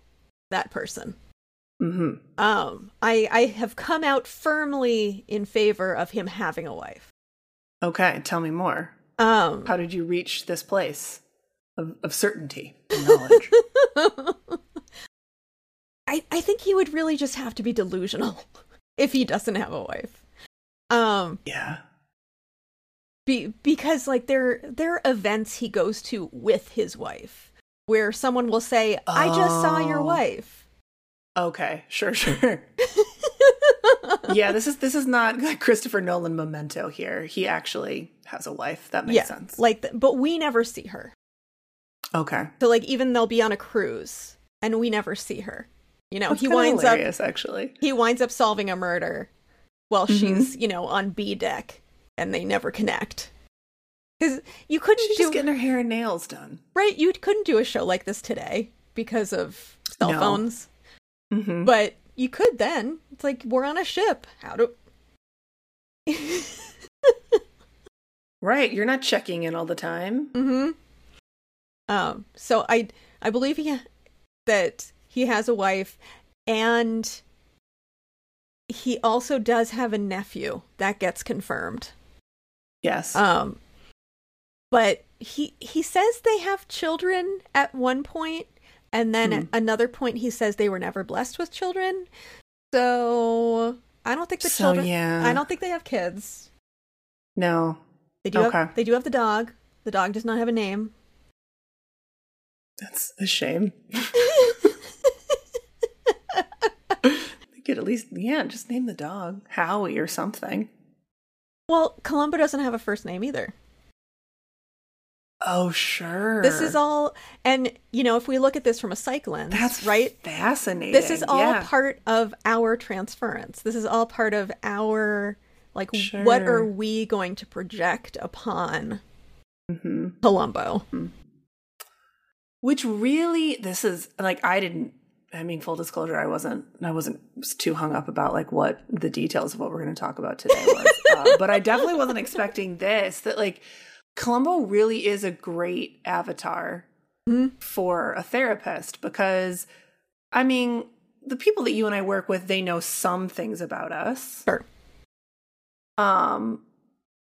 that person. Hmm Um, I I have come out firmly in favor of him having a wife. Okay. Tell me more. Um, How did you reach this place of, of certainty and knowledge? I I think he would really just have to be delusional if he doesn't have a wife. Um, yeah. be, because like there there are events he goes to with his wife where someone will say, "I just saw your Oh. wife." Okay. Sure. Sure. yeah. This is this is not like Christopher Nolan memento here. He actually has a wife. That makes yeah, sense. like, th- but we never see her. okay. So like, even they'll be on a cruise and we never see her. You know, That's he winds up actually. he winds up solving a murder while Mhm. she's you know on B deck, and they never connect. Because you couldn't She's do just getting her hair and nails done. right, you couldn't do a show like this today because of cell No. phones, hmm but you could then. It's like we're on a ship. How do? Right. You're not checking in all the time. hmm Um. So I I believe he that he has a wife, and he also does have a nephew that gets confirmed. Yes. Um. But he he says they have children at one point, and then Hmm. another point he says they were never blessed with children. So I don't think the So, children. yeah. I don't think they have kids. no. They do. Okay. Have, they do have the dog. The dog does not have a name. That's a shame. They could at least, yeah, just name the dog Howie or something. Well, Columbo doesn't have a first name either. Oh, sure. This is all, and you know, if we look at this from a psych lens, That's right. Fascinating. This is all yeah. part of our transference. This is all part of our, like, what are we going to project upon Mhm. Columbo? Which really, this is like I didn't I mean, full disclosure, I wasn't, I wasn't too hung up about like what the details of what we're going to talk about today was, uh, but I definitely wasn't expecting this. That like Columbo really is a great avatar for a therapist because, I mean, the people that you and I work with, they know some things about us, Sure. um,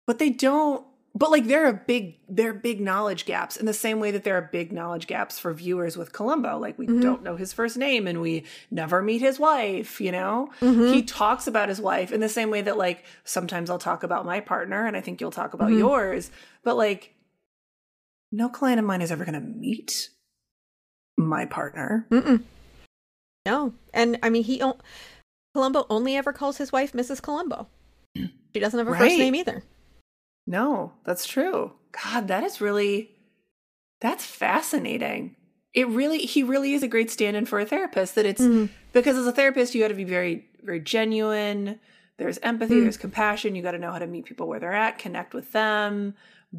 but they don't. But like there are big there are big knowledge gaps in the same way that there are big knowledge gaps for viewers with Columbo. Like we mm-hmm. don't know his first name and we never meet his wife, you know? Mm-hmm. He talks about his wife in the same way that like sometimes I'll talk about my partner and I think you'll talk about mm-hmm. yours. But like no client of mine is ever gonna meet my partner. Mm-mm. No, and I mean he o- Columbo only ever calls his wife Mrs. Columbo. She doesn't have a first name either. No, that's true. God, that is really that's fascinating. It really he really is a great stand-in for a therapist that it's mm-hmm. because as a therapist you got to be very very genuine. There's empathy, mm. there's compassion, you got to know how to meet people where they're at, connect with them,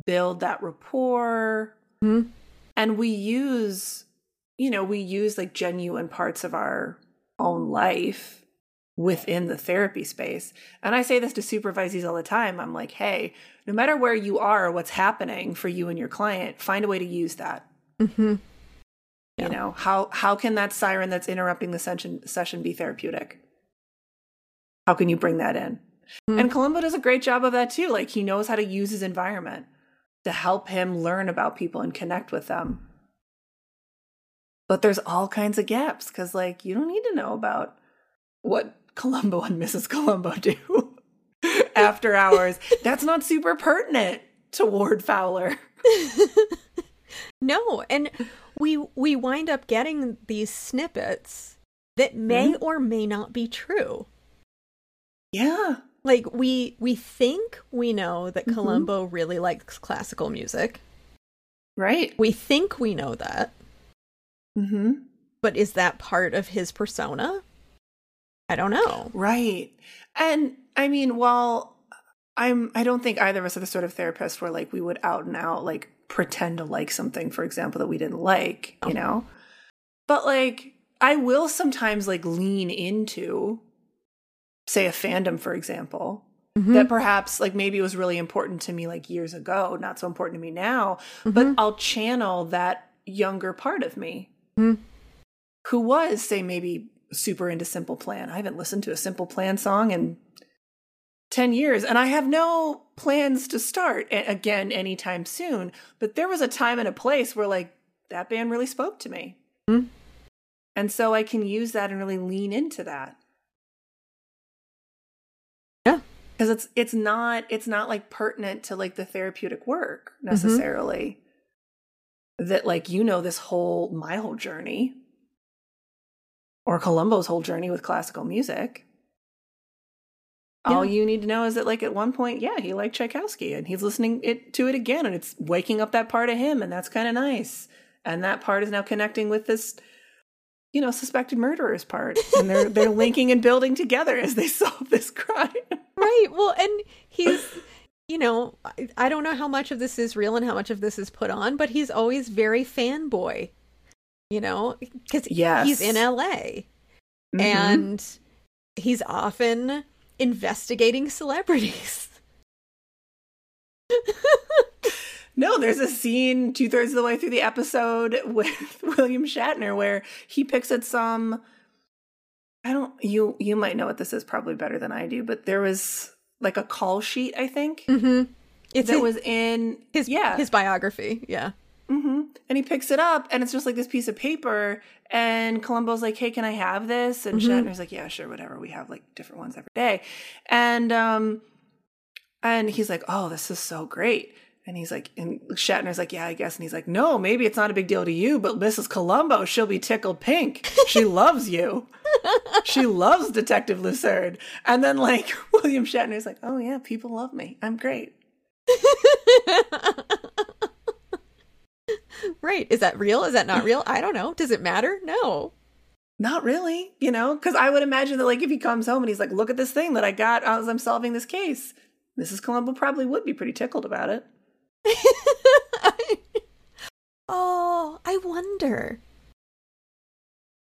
build that rapport. Mm-hmm. And we use you know, we use like genuine parts of our own life within the therapy space. And I say this to supervisees all the time. I'm like, hey, no matter where you are what's happening for you and your client, find a way to use that. Mm-hmm. You know, how how can that siren that's interrupting the session session be therapeutic? How can you bring that in? And Columbo does a great job of that too. Like he knows how to use his environment to help him learn about people and connect with them. But there's all kinds of gaps because, like, you don't need to know about what Columbo and Mrs. Columbo do after hours. That's not super pertinent to Ward Fowler. No, and we we wind up getting these snippets that may or may not be true. Yeah. Like we we think we know that Columbo really likes classical music. Right. We think we know that, Mm-hmm. but is that part of his persona? I don't know. Right. And I mean, while I'm I don't think either of us are the sort of therapist where like we would out and out like pretend to like something, for example, that we didn't like, you oh. know? But like I will sometimes like lean into say a fandom, for example, mm-hmm. that perhaps like maybe it was really important to me like years ago, not so important to me now, but mm-hmm. I'll channel that younger part of me mm-hmm. who was, say, maybe super into Simple Plan. I haven't listened to a Simple Plan song in 10 years, and I have no plans to start again anytime soon. But there was a time and a place where, like, that band really spoke to me. Hmm. And so I can use that and really lean into that. Yeah. Because it's it's not it's not like pertinent to like the therapeutic work mm-hmm. necessarily. That like you know this whole my whole journey or Columbo's whole journey with classical music. All you need to know is that like at one point, yeah, he liked Tchaikovsky and he's listening it to it again and it's waking up that part of him and that's kind of nice. And that part is now connecting with this you know, suspected murderer's part. And they're they're linking and building together as they solve this crime. Right. Well, and he's, you know, I, I don't know how much of this is real and how much of this is put on, but he's always very fanboy, you know, because Yes. he's in LA Mhm. and he's often investigating celebrities. No, there's a scene two thirds of the way through the episode with William Shatner where he picks at some. I don't. You you might know what this is probably better than I do, but there was like a call sheet I think Mm-hmm. It's that his, was in his yeah his biography. Yeah. Hmm And he picks it up, and it's just like this piece of paper. And Columbo's like, "Hey, can I have this?" And Shatner's like, "Yeah, sure, whatever. We have like different ones every day." And um, and he's like, "Oh, this is so great." And he's like, and Shatner's like, "Yeah, I guess." And he's like, "No, maybe it's not a big deal to you, but Mrs. Columbo, she'll be tickled pink. She loves you. She loves Detective Lucerne." And then like William Shatner's like, "Oh yeah, people love me. I'm great." Right. Is that real? Is that not real? I don't know. Does it matter? No. Not really, you know, because I would imagine that, like, if he comes home and he's like, "Look at this thing that I got as I'm solving this case," Mrs. Columbo probably would be pretty tickled about it. oh, I wonder.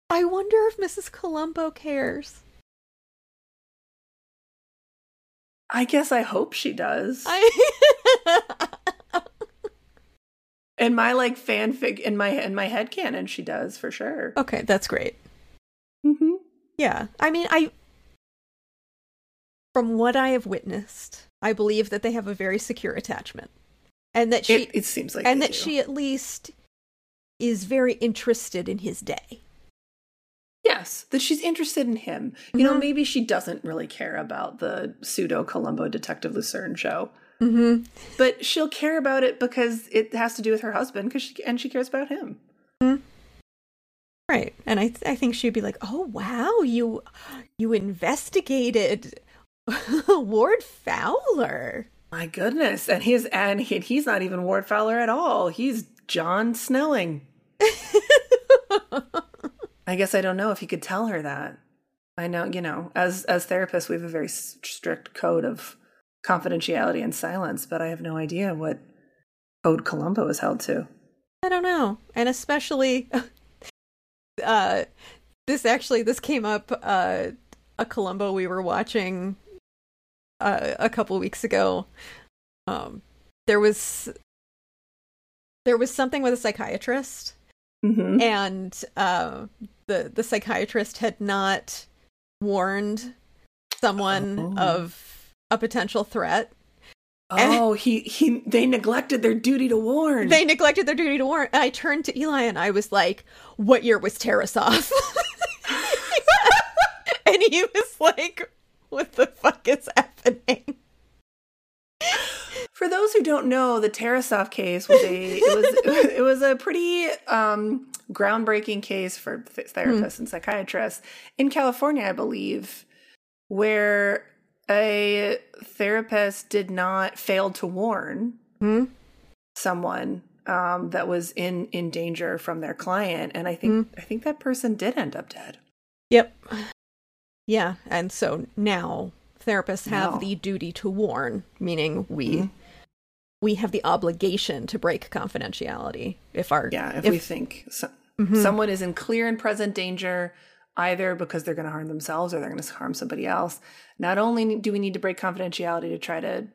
I wonder if Mrs. Columbo cares. I guess I hope she does. I in my like fanfic in my in my head canon, she does for sure. Okay, that's great. Mm-hmm. Yeah. I mean, I from what I have witnessed, I believe that they have a very secure attachment. And that she It, it seems like and that do. she at least is very interested in his day. Yes, that she's interested in him. You know, Mhm. maybe she doesn't really care about the pseudo Columbo Detective Lucerne show, Mm-hmm. but she'll care about it because it has to do with her husband. Because she and she cares about him. Right. And I I think she'd be like, "Oh wow, you you investigated Ward Fowler." My goodness, and he's and he, he's not even Ward Fowler at all. He's John Snelling. I guess I don't know if he could tell her that. I know, you know, as as therapists, we have a very strict code of confidentiality and silence, but I have no idea what code Columbo is held to. I don't know. And especially uh this actually this came up uh a Columbo we were watching uh, a couple weeks ago. Um there was there was something with a psychiatrist Mm-hmm. and uh the the psychiatrist had not warned someone Oh. of a potential threat. Oh, he he. They neglected their duty to warn. They neglected their duty to warn. And I turned to Eli and I was like, "What year was Tarasoff?" and he was like, "What the fuck is happening?" For those who don't know, the Tarasoff case was a it was it was a pretty um, groundbreaking case for th- therapists and psychiatrists in California, I believe, where a therapist did not fail to warn Hmm? someone um, that was in in danger from their client, and I think I think that person did end up dead. Yep. Yeah, and so now therapists have Now. the duty to warn, meaning we we have the obligation to break confidentiality if our Yeah, if, if we think so, Mhm. someone is in clear and present danger, either because they're going to harm themselves or they're going to harm somebody else, not only do we need to break confidentiality to try to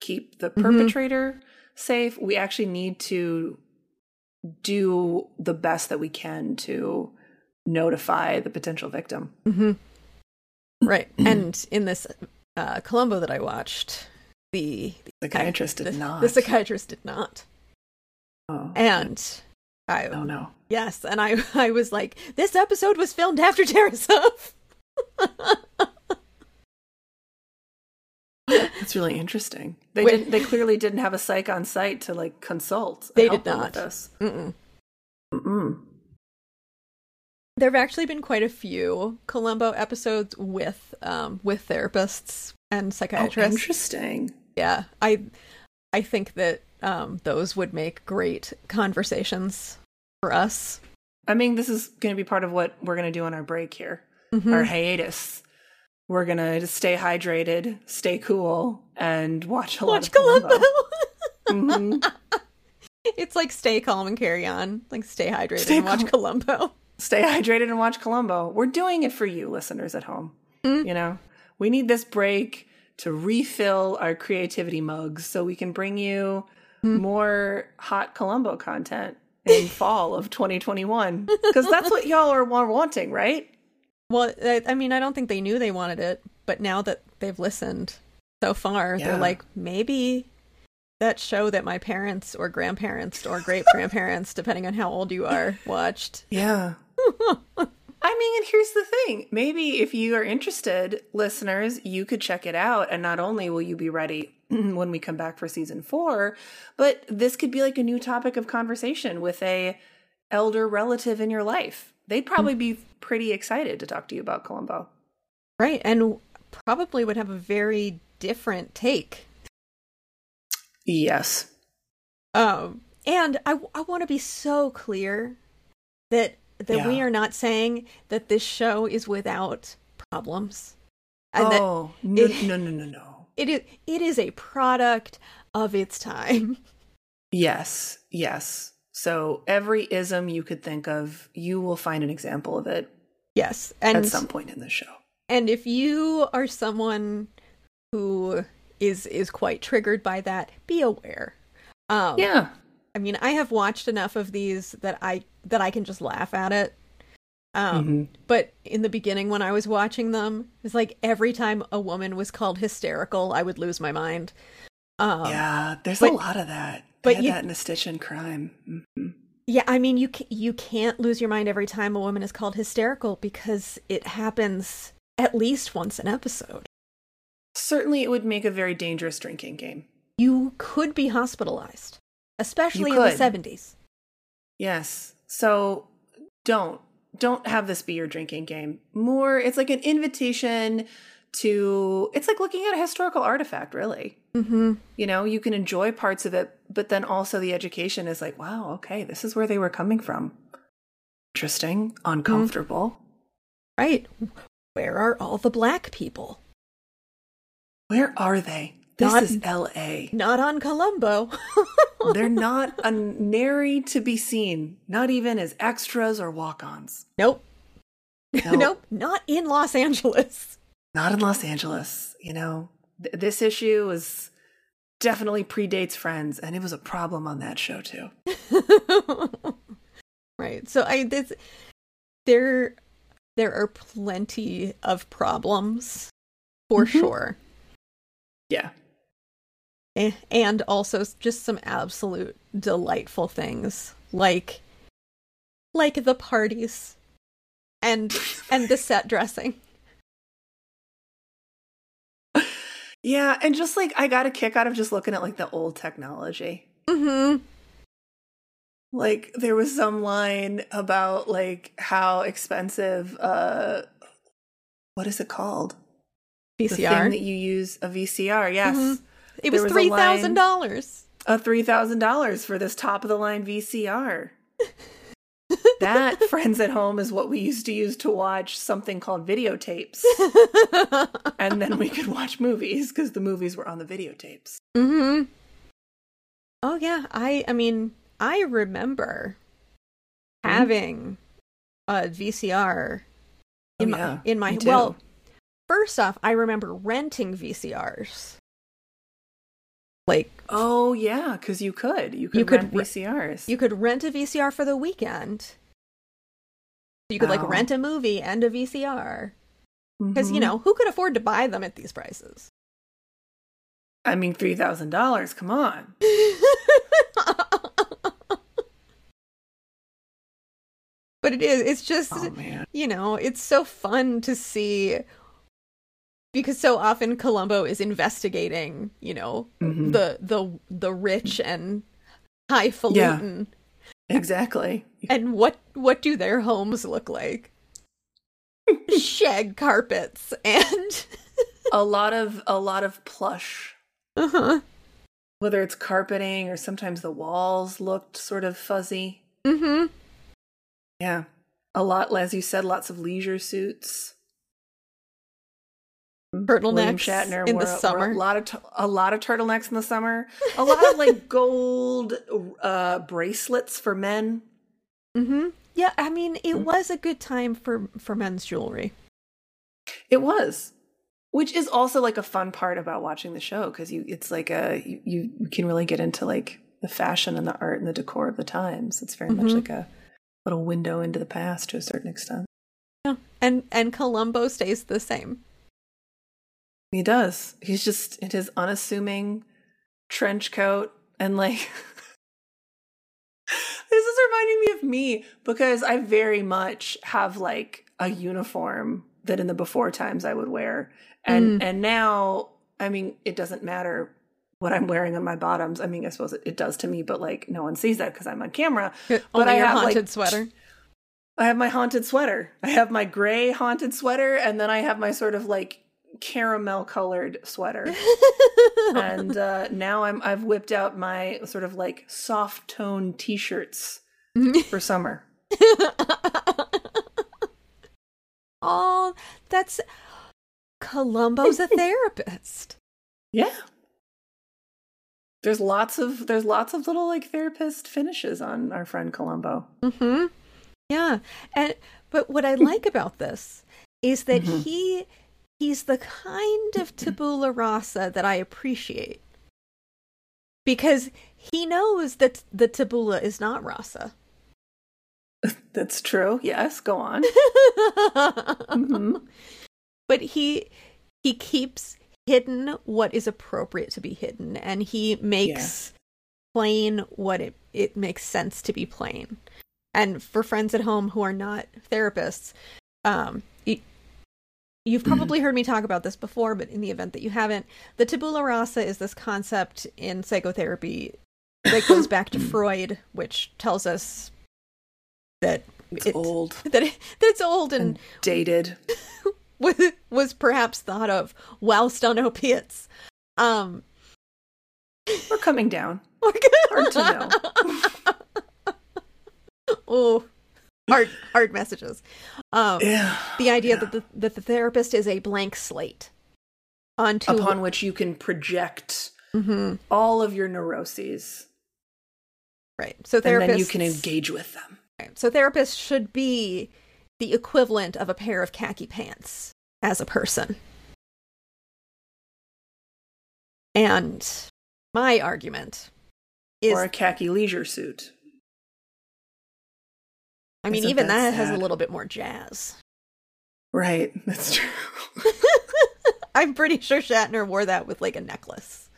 keep the Mm-hmm. perpetrator safe, we actually need to do the best that we can to notify the potential victim. Mhm. Right. and in this uh, Columbo that I watched, the The psychiatrist did the, not. The psychiatrist did not. Oh, And I oh no. yes, and I I was like, this episode was filmed after Tarasoff. That's really interesting. They Wait. didn't. They clearly didn't have a psych on site to like consult. They did not. This. Mm-mm. Mm-mm. There have actually been quite a few Columbo episodes with um with therapists and Oh, psychiatrists. interesting. yeah, I I think that um those would make great conversations for us. I mean, this is going to be part of what we're going to do on our break here, Mhm. our hiatus. We're going to stay hydrated, stay cool, and watch a lot Watch of Columbo. Columbo. Mhm. it's like stay calm and carry on. Like stay hydrated Stay and watch calm. Columbo. Stay hydrated and watch Columbo. We're doing it for you, listeners at home. Mm. You know, we need this break to refill our creativity mugs so we can bring you Mm. more hot Columbo content in fall of 2021 because that's what y'all are wa- wanting, right? Well, I, I mean, I don't think they knew they wanted it, but now that they've listened so far, Yeah. they're like, maybe that show that my parents or grandparents or great grandparents, depending on how old you are, watched. Yeah. I mean, and here's the thing. Maybe if you are interested, listeners, you could check it out. And not only will you be ready when we come back for season four, but this could be like a new topic of conversation with a elder relative in your life. They'd probably be pretty excited to talk to you about Columbo. Right. And probably would have a very different take. Yes. Um, and I, I want to be so clear that that we are not saying that this show is without problems. And that oh, no, it- no, no, no, no. It is it is a product of its time. Yes, yes. So every ism you could think of, you will find an example of it Yes, and at some point in the show. and if you are someone who is is quite triggered by that, be aware. Um, Yeah. I mean, I have watched enough of these that I that I can just laugh at it. Um, Mhm. But in the beginning, when I was watching them, it's like every time a woman was called hysterical, I would lose my mind. Um, yeah, there's but- a lot of that. but They you- that in a Stitch in Crime. hmm Yeah, I mean, you you can't lose your mind every time a woman is called hysterical because it happens at least once an episode. Certainly, it would make a very dangerous drinking game. You could be hospitalized, especially in the seventies. Yes. So don't don't have this be your drinking game. More, it's like an invitation to. It's like looking at a historical artifact, really. Mm-hmm. You know, you can enjoy parts of it, but then also the education is like, wow, okay, this is where they were coming from. Interesting, uncomfortable. Right? Where are all the black people? Where are they? This Not- is L.A. Not on Columbo. They're not a nary to be seen, not even as extras or walk-ons. nope. No. nope. Not in Los Angeles. Not in Los Angeles. You know, Th- this issue was definitely predates Friends, and it was a problem on that show too. right. So I this there there are plenty of problems for Mhm. sure. Yeah, and also just some absolute delightful things like like the parties and and the set dressing. yeah, and just like I got a kick out of just looking at like the old technology. Mhm. Like there was some line about like how expensive uh what is it called? The thing VCR. that you use a VCR. Yes. Mhm. It was was three thousand dollars. a three thousand dollars for this top of the line VCR. that friends at home is what we used to use to watch something called videotapes, and then we could watch movies because the movies were on the videotapes. Mm-hmm. Oh yeah, I I mean I remember Mhm. having a VCR in Oh, my yeah, in my well. First off, I remember renting VCRs. Like Oh yeah, because you could you could, You could rent VCRs. you could rent a VCR for the weekend. You could like rent a movie and a VCR because you Mhm. know who could afford to buy them at these prices. I mean, three thousand dollars. Come on. but it is. It's just Oh you know, it's so fun to see because so often Columbo is investigating, you know, Mhm. the the the rich and highfalutin Exactly. and what what do their homes look like? Shag carpets and a lot of a lot of plush uh-huh. whether it's carpeting or sometimes the walls looked sort of fuzzy. Mm-hmm. Yeah. A lot, as you said, lots of leisure suits. Turtlenecks Shatner in the summer. a lot of a lot of turtlenecks in the summer. A lot of like gold uh, bracelets for men. Mhm. Yeah, I mean, it Mm. was a good time for for men's jewelry. It was, which is also like a fun part about watching the show because you it's like a you, you can really get into like the fashion and the art and the decor of the times. It's very much Mhm. like a little window into the past to a certain extent. Yeah. And and Columbo stays the same. He does. He's just in his unassuming trench coat and like this is reminding me of me because I very much have like a uniform that in the before times I would wear. And Mm. and now I mean it doesn't matter what I'm wearing on my bottoms. I mean I suppose it, it does to me, but like no one sees that because I'm on camera. But Only I your have, like, haunted sweater. I have my haunted sweater. I have my gray haunted sweater, and then I have my sort of like caramel colored sweater. and uh, now I'm I've whipped out my sort of like soft tone t-shirts for summer. oh, that's Columbo's a therapist. Yeah. There's lots of there's lots of little like therapist finishes on our friend Columbo. hmm Yeah. And but what I like about this is that he he's the kind of tabula rasa that I appreciate. Because he knows that the tabula is not rasa. That's true. Yes, go on. But he he keeps hidden what is appropriate to be hidden and he makes plain what it, it makes sense to be plain. And for friends at home who are not therapists, um you've probably heard me talk about this before, but in the event that you haven't, the tabula rasa is this concept in psychotherapy that goes back to Freud, which tells us that It's it- old that, it, that it's old and and dated. was, was perhaps thought of whilst on opiates. Um, We're coming down. Hard to know. oh, hard, hard messages. Um, Yeah. the idea that the that the therapist is a blank slate onto Upon which you can project Mhm, all of your neuroses, right. So and then you can engage with them. right. So therapists should be the equivalent of a pair of khaki pants as a person. And my argument is or a khaki leisure suit. I mean, Isn't even that that has a little bit more jazz. Right. That's true. I'm pretty sure Shatner wore that with like a necklace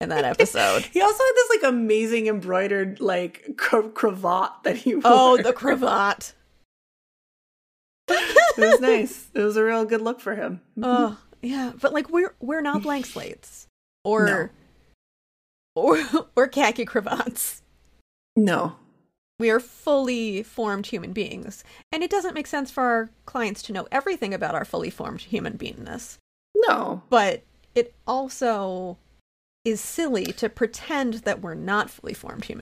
in that episode. He also had this like amazing embroidered like cra- cravat that he wore. oh, the cravat. it was nice. It was a real good look for him. Oh, yeah, but like we're we're not blank slates or or or khaki cravats. No. We are fully formed human beings, and it doesn't make sense for our clients to know everything about our fully formed human beingness. No. But it also is silly to pretend that we're not fully formed human.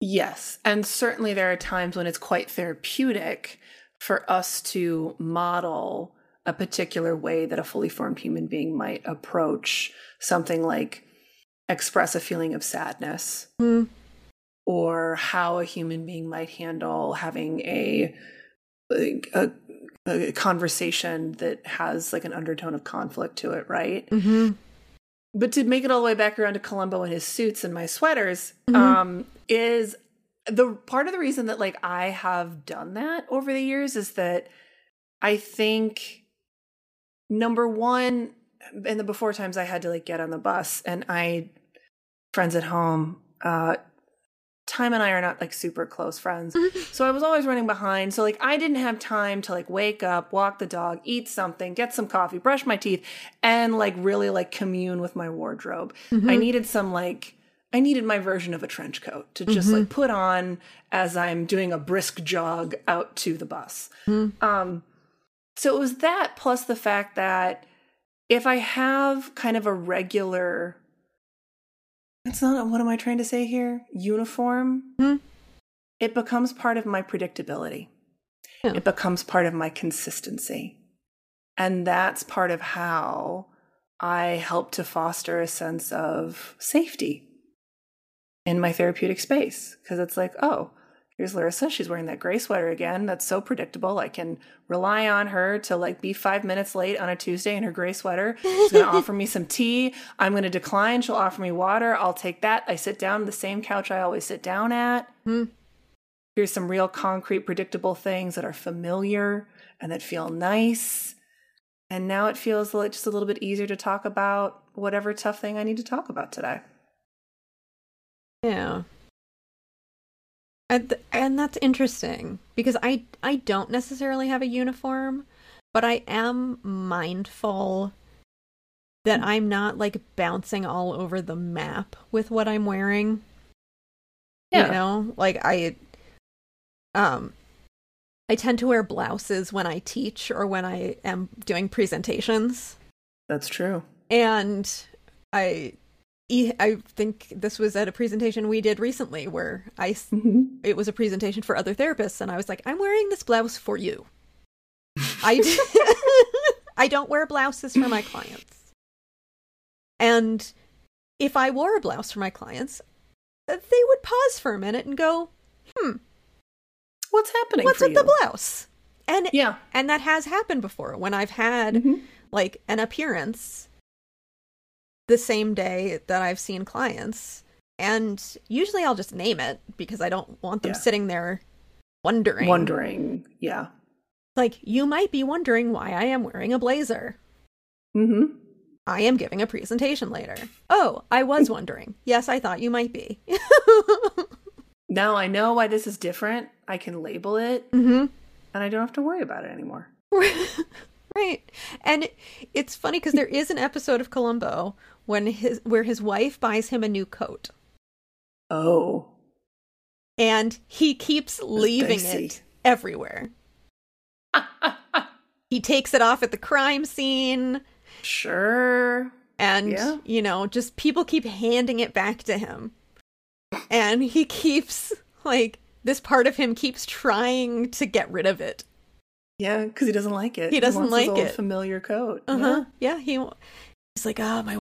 Yes. And certainly there are times when it's quite therapeutic for us to model a particular way that a fully formed human being might approach something like express a feeling of sadness Hmm. Or how a human being might handle having a, a, a conversation that has like an undertone of conflict to it, right? Mm-hmm. But to make it all the way back around to Columbo and his suits and my sweaters, Mhm. um, is the part of the reason that like I have done that over the years is that I think number one, in the before times I had to like get on the bus and I friends at home, uh Time and I are not like super close friends. Mm-hmm. So I was always running behind. So like I didn't have time to like wake up, walk the dog, eat something, get some coffee, brush my teeth, and like really like commune with my wardrobe. Mm-hmm. I needed some like I needed my version of a trench coat to just like mm-hmm. put on as I'm doing a brisk jog out to the bus. Um so it was that plus the fact that if I have kind of a regular it's not what am I trying to say here? Uniform. Hmm. It becomes part of my predictability. Yeah. It becomes part of my consistency. And that's part of how I help to foster a sense of safety in my therapeutic space. Because it's like, oh, here's Larisa. She's wearing that gray sweater again. That's so predictable. I can rely on her to like be five minutes late on a Tuesday in her gray sweater. She's going to offer me some tea. I'm going to decline. She'll offer me water. I'll take that. I sit down the same couch I always sit down at. Hmm. Here's some real concrete, predictable things that are familiar and that feel nice. And now it feels like just a little bit easier to talk about whatever tough thing I need to talk about today. Yeah. And th- and that's interesting because I I don't necessarily have a uniform, but I am mindful that I'm not like bouncing all over the map with what I'm wearing. Yeah. You know, like I um I tend to wear blouses when I teach or when I am doing presentations. That's true. And I I think this was at a presentation we did recently where I s- it was a presentation for other therapists and I was like I'm wearing this blouse for you. I d- I don't wear blouses for my clients. And if I wore a blouse for my clients, uh, they would pause for a minute and go, "Hmm, what's happening what's with you? the blouse? And Yeah. and that has happened before when I've had Mhm. like an appearance the same day that I've seen clients. And usually I'll just name it because I don't want them Yeah. sitting there wondering. Wondering. Yeah. Like, you might be wondering why I am wearing a blazer. Mm-hmm. I am giving a presentation later. Oh, I was wondering. Yes, I thought you might be. Now I know why this is different. I can label it Mm-hmm. and I don't have to worry about it anymore. right. And it's funny because there is an episode of Columbo when his where his wife buys him a new coat Oh. and he keeps leaving dicey. it everywhere. He takes it off at the crime scene Sure. and Yeah. you know, just people keep handing it back to him. And he keeps like this part of him keeps trying to get rid of it. Yeah, because he doesn't like it. He doesn't his like it. Familiar coat. Uh-huh. Yeah, he he's like, "Oh, my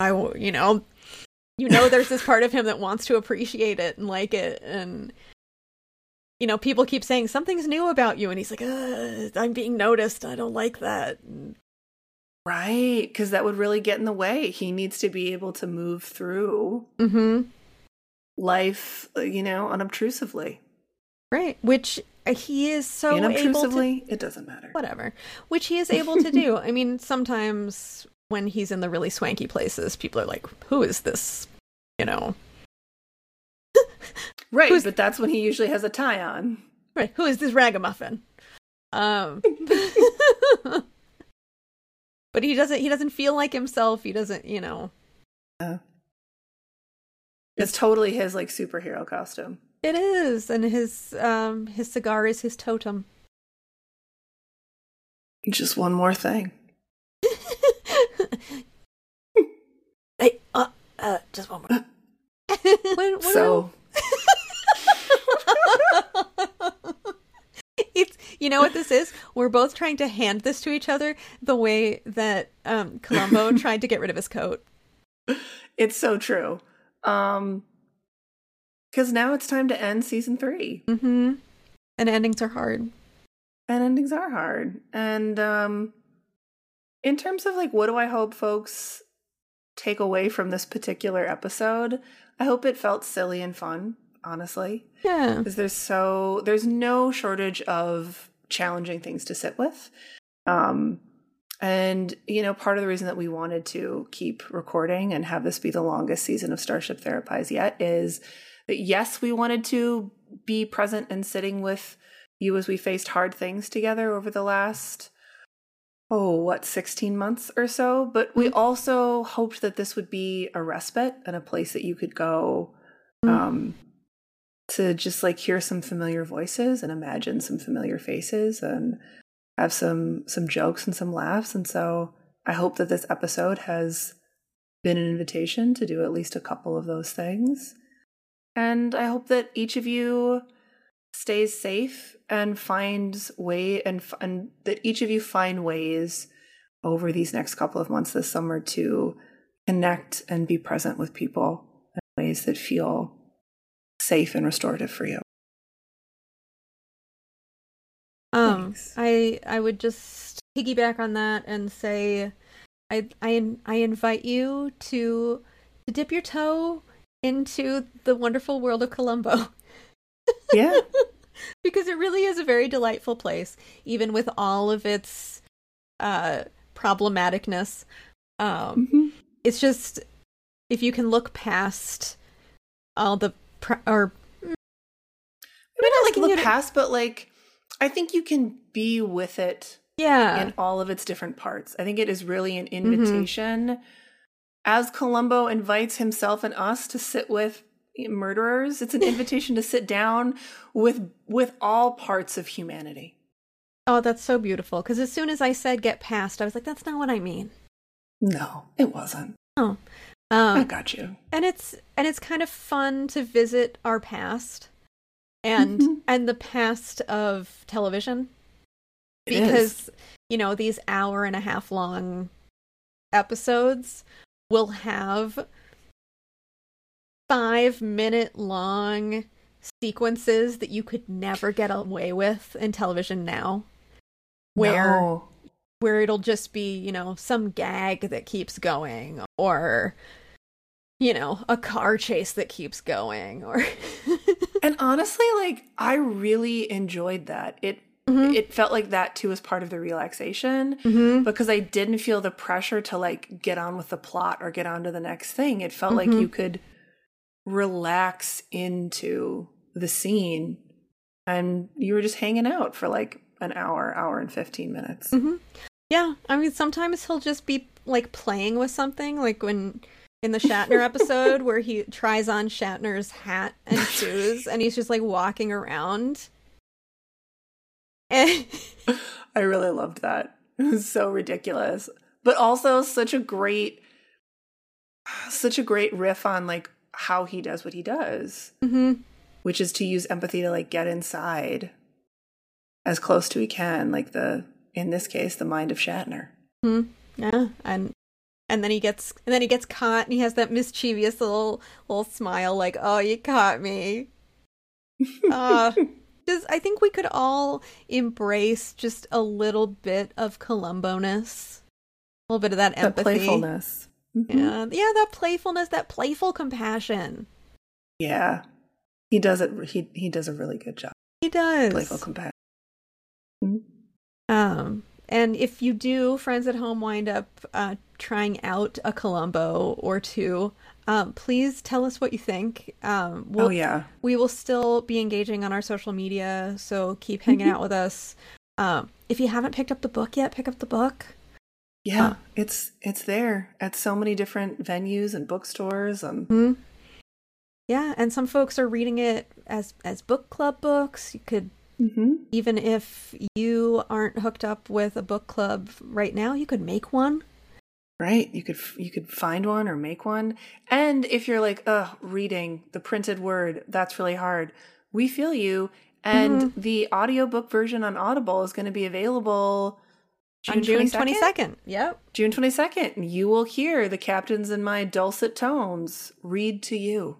I you know, you know there's this part of him that wants to appreciate it and like it and you know, people keep saying something's new about you and he's like, "Uh, I'm being noticed. I don't like that." Right, because that would really get in the way. He needs to be able to move through mm-hmm. life, uh, you know, unobtrusively. Right, which uh, he is so able to it doesn't matter. whatever which he is able to do i mean sometimes when he's in the really swanky places people are like who is this you know Right, Who's- but that's when he usually has a tie on. right who is this ragamuffin um but he doesn't he doesn't feel like himself he doesn't you know It's totally his like superhero costume. it is and his um his cigar is his totem Just one more thing. hey uh just one more when, when So it's you know what this is we're both trying to hand this to each other the way that um columbo tried to get rid of his coat it's so true. Um because now it's time to end season three. mm-hmm and endings are hard And endings are hard. And um in terms of like what do I hope folks take away from this particular episode, I hope it felt silly and fun, honestly. yeah. Because there's so there's no shortage of challenging things to sit with. Um and you know part of the reason that we wanted to keep recording and have this be the longest season of Starship Therapise yet is that yes we wanted to be present and sitting with you as we faced hard things together over the last oh what 16 months or so? But we also hoped that this would be a respite and a place that you could go um to just like hear some familiar voices and imagine some familiar faces and have some some jokes and some laughs. And so i hope that this episode has been an invitation to do at least a couple of those things. And i hope that each of you stays safe and finds way and, f- and that each of you find ways over these next couple of months this summer to connect and be present with people in ways that feel safe and restorative for you. um Thanks. i i would just piggyback on that and say i i i invite you to to dip your toe into the wonderful world of columbo Yeah. because it really is a very delightful place even with all of its uh problematicness um Mhm. it's just if you can look past all the pr- or Maybe not like look past, but like I think you can be with it yeah in all of its different parts. I think it is really an Mm-hmm. invitation as Columbo invites himself and us to sit with murderers. It's an invitation to sit down with with all parts of humanity. oh that's so beautiful because as soon as i said get past i was like that's not what i mean No, it wasn't. oh I um got you. and it's and it's kind of fun to visit our past and Mhm. and the past of television It is. because you know these hour and a half long episodes will have five minute long sequences that you could never get away with in television now where No. where it'll just be, you know, some gag that keeps going or you know, a car chase that keeps going or And honestly, like I really enjoyed that. It Mhm. it felt like that too was part of the relaxation Mhm. because I didn't feel the pressure to like get on with the plot or get on to the next thing. It felt like Mhm. you could relax into the scene and you were just hanging out for like an hour, hour and 15 minutes. Mhm. Yeah, I mean sometimes he'll just be like playing with something like when in the Shatner episode where he tries on Shatner's hat and shoes and he's just like walking around. And I really loved that. It was so ridiculous. But also such a great such a great riff on like how he does what he does, Mhm. which is to use empathy to like get inside as close to he can, like the in this case, the mind of Shatner. Mhm. Yeah, and and then he gets and then he gets caught and he has that mischievous little little smile like, "Oh, you caught me." Uh just I think we could all embrace just a little bit of Columbo-ness. A little bit of that That empathy. playfulness. Mhm. Yeah, yeah, that playfulness, that playful compassion. Yeah. He does it he he does a really good job. He does. Playful compassion. Um, and if you do, friends at home, wind up uh, trying out a Columbo or two, um, please tell us what you think. Um, we'll, oh yeah. we will still be engaging on our social media, so keep hanging Mm-hmm. out with us. Um, if you haven't picked up the book yet, pick up the book. Yeah. Uh, it's it's there at so many different venues and bookstores. Um Hmm. Yeah, and some folks are reading it as as book club books. You could mhm. even if you aren't hooked up with a book club right now, you could make one. Right. You could you could find one or make one. And if you're like, "Ugh, reading the printed word, that's really hard." We feel you. And Mm-hmm. the audiobook version on Audible is going to be available on June 22nd? 22nd. Yep. June 22nd. You will hear the captains in my dulcet tones read to you.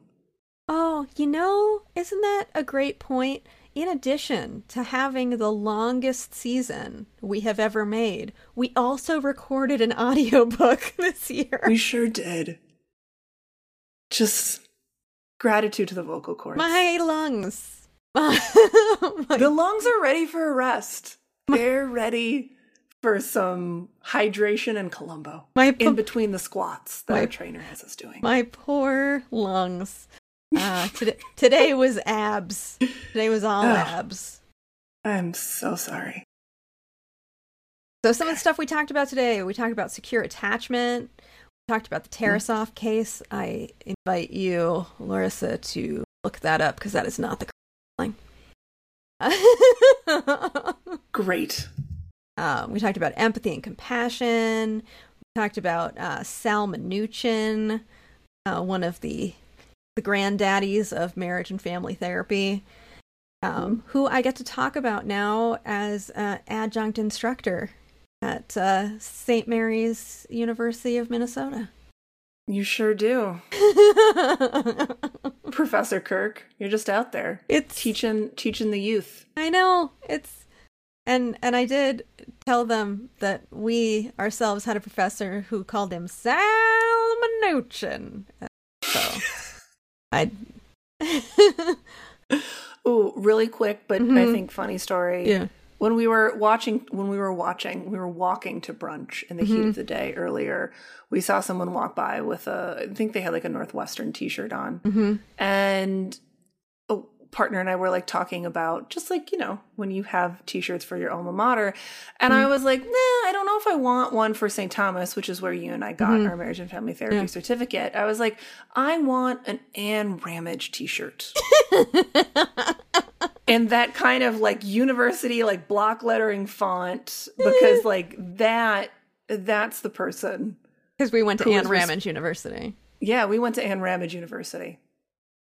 Oh, you know, isn't that a great point? In addition to having the longest season we have ever made, we also recorded an audiobook this year. We sure did. Just gratitude to the vocal cords. My lungs. My- the lungs are ready for a rest. They're ready for some hydration and Columbo My in between the squats that my- our trainer has us doing. My poor lungs. Uh, today, today was abs. Today was all Ugh. abs. I'm so sorry. So some of the stuff we talked about today, we talked about secure attachment. We talked about the Tarasoff case. I invite you, Larisa, to look that up because that is not the correct thing. Great. Um, we talked about empathy and compassion. We talked about uh, Sal Minuchin, uh, one of the the granddaddies of marriage and family therapy, um, who I get to talk about now as uh, adjunct instructor at uh, St. Mary's University of Minnesota. You sure do. Professor Kirk, you're just out there it's teaching teaching the youth. I know it's and and I did tell them that we ourselves had a professor who called him Sal Minuchin. So I Ooh, really quick, but I Mhm. think funny story. yeah. When we were watching, when we were watching, we were walking to brunch in the heat Mm-hmm. of the day earlier. We saw someone walk by with a, I think they had like a Northwestern T-shirt on, hmm and partner and I were like talking about just like you know when you have T-shirts for your alma mater, and Mm-hmm. I was like, nah, I don't know if I want one for St. Thomas, which is where you and I got our marriage and family therapy Mm-hmm. Yeah. certificate. I was like, I want an Anne Ramage T-shirt. and that kind of like university like block lettering font because like that that's the person Because we went to Anne was Ramage University. yeah we went to anne ramage university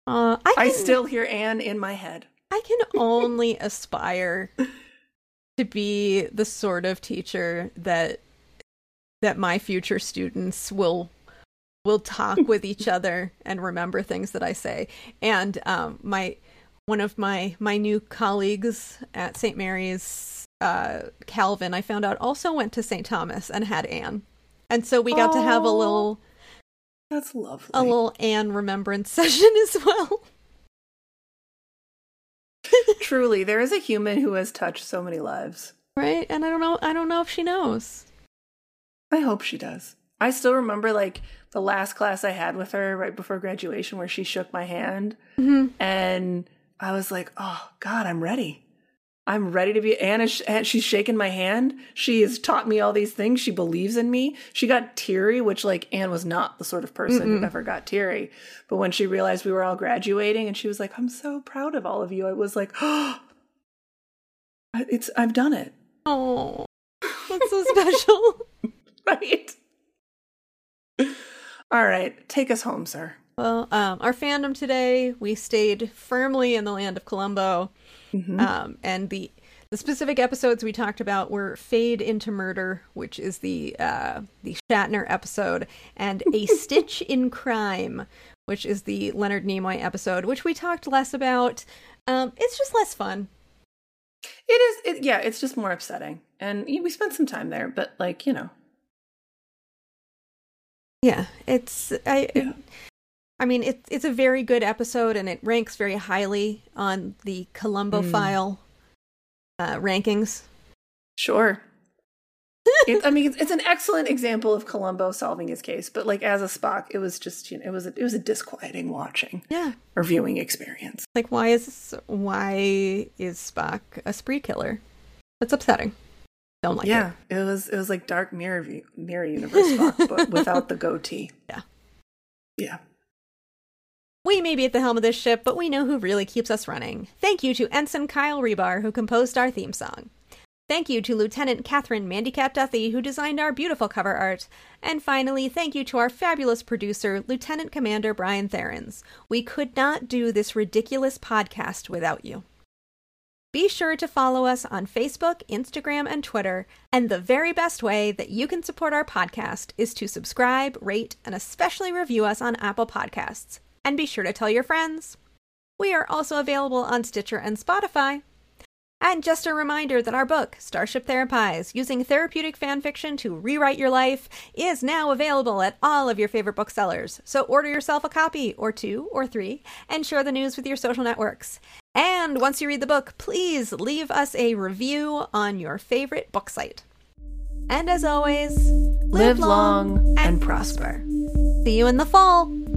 Uh, I, i still hear anne in my head I can only aspire to be the sort of teacher that that my future students will will talk with each other and remember things that I say. And um, my one of my my new colleagues at St. Mary's, uh, Calvin, I found out also went to St. Thomas and had Anne, and so we got to have a little That's lovely. a little Anne remembrance session as well. Truly, there is a human who has touched so many lives. Right? And I don't know I don't know if she knows. I hope she does. I still remember like the last class I had with her right before graduation where she shook my hand mm-hmm. and I was like, "Oh god, I'm ready. I'm ready to be Anna she's shaking my hand. She has taught me all these things. She believes in me. She got teary, which like Anne was not the sort of person who ever got teary. But when she realized we were all graduating and she was like, "I'm so proud of all of you." I was like, "Oh, it's I've done it." Oh. That's so special. Right? All right, take us home, sir. Well, um, our fandom today, we stayed firmly in the land of Columbo. Um, and the the specific episodes we talked about were Fade into Murder, which is the uh, the Shatner episode, and A Stitch in Crime, which is the Leonard Nimoy episode, which we talked less about. Um, it's just less fun. It is, it, yeah, it's just more upsetting. And we spent some time there, but like, you know, Yeah, it's I. Yeah. I mean, it's it's a very good episode, and it ranks very highly on the Columbophile uh, rankings. sure. it, I mean, it's, an excellent example of Columbo solving his case, but like as a Spock, it was just, you know, it was a, it was a disquieting watching Yeah, or viewing experience. like why is why is Spock a spree killer? That's upsetting. Don't like it. yeah, it was it was like Dark Mirror view, Mirror Universe Spock, but without the goatee. Yeah. Yeah. We may be at the helm of this ship, but we know who really keeps us running. Thank you to Ensign Kyle Rebar, who composed our theme song. Thank you to Lieutenant Catherine Mandycat Duthie, who designed our beautiful cover art. And finally, thank you to our fabulous producer, Lieutenant Commander Brian Therens. We could not do this ridiculous podcast without you. Be sure to follow us on Facebook, Instagram, and Twitter. And the very best way that you can support our podcast is to subscribe, rate, and especially review us on Apple Podcasts. And be sure to tell your friends. We are also available on Stitcher and Spotify. And just a reminder that our book, Starship Therapise Using Therapeutic Fanfiction to Rewrite Your Life, is now available at all of your favorite booksellers. So order yourself a copy, or two, or three, and share the news with your social networks. And once you read the book, please leave us a review on your favorite book site. And as always, Live long and prosper. See you in the fall!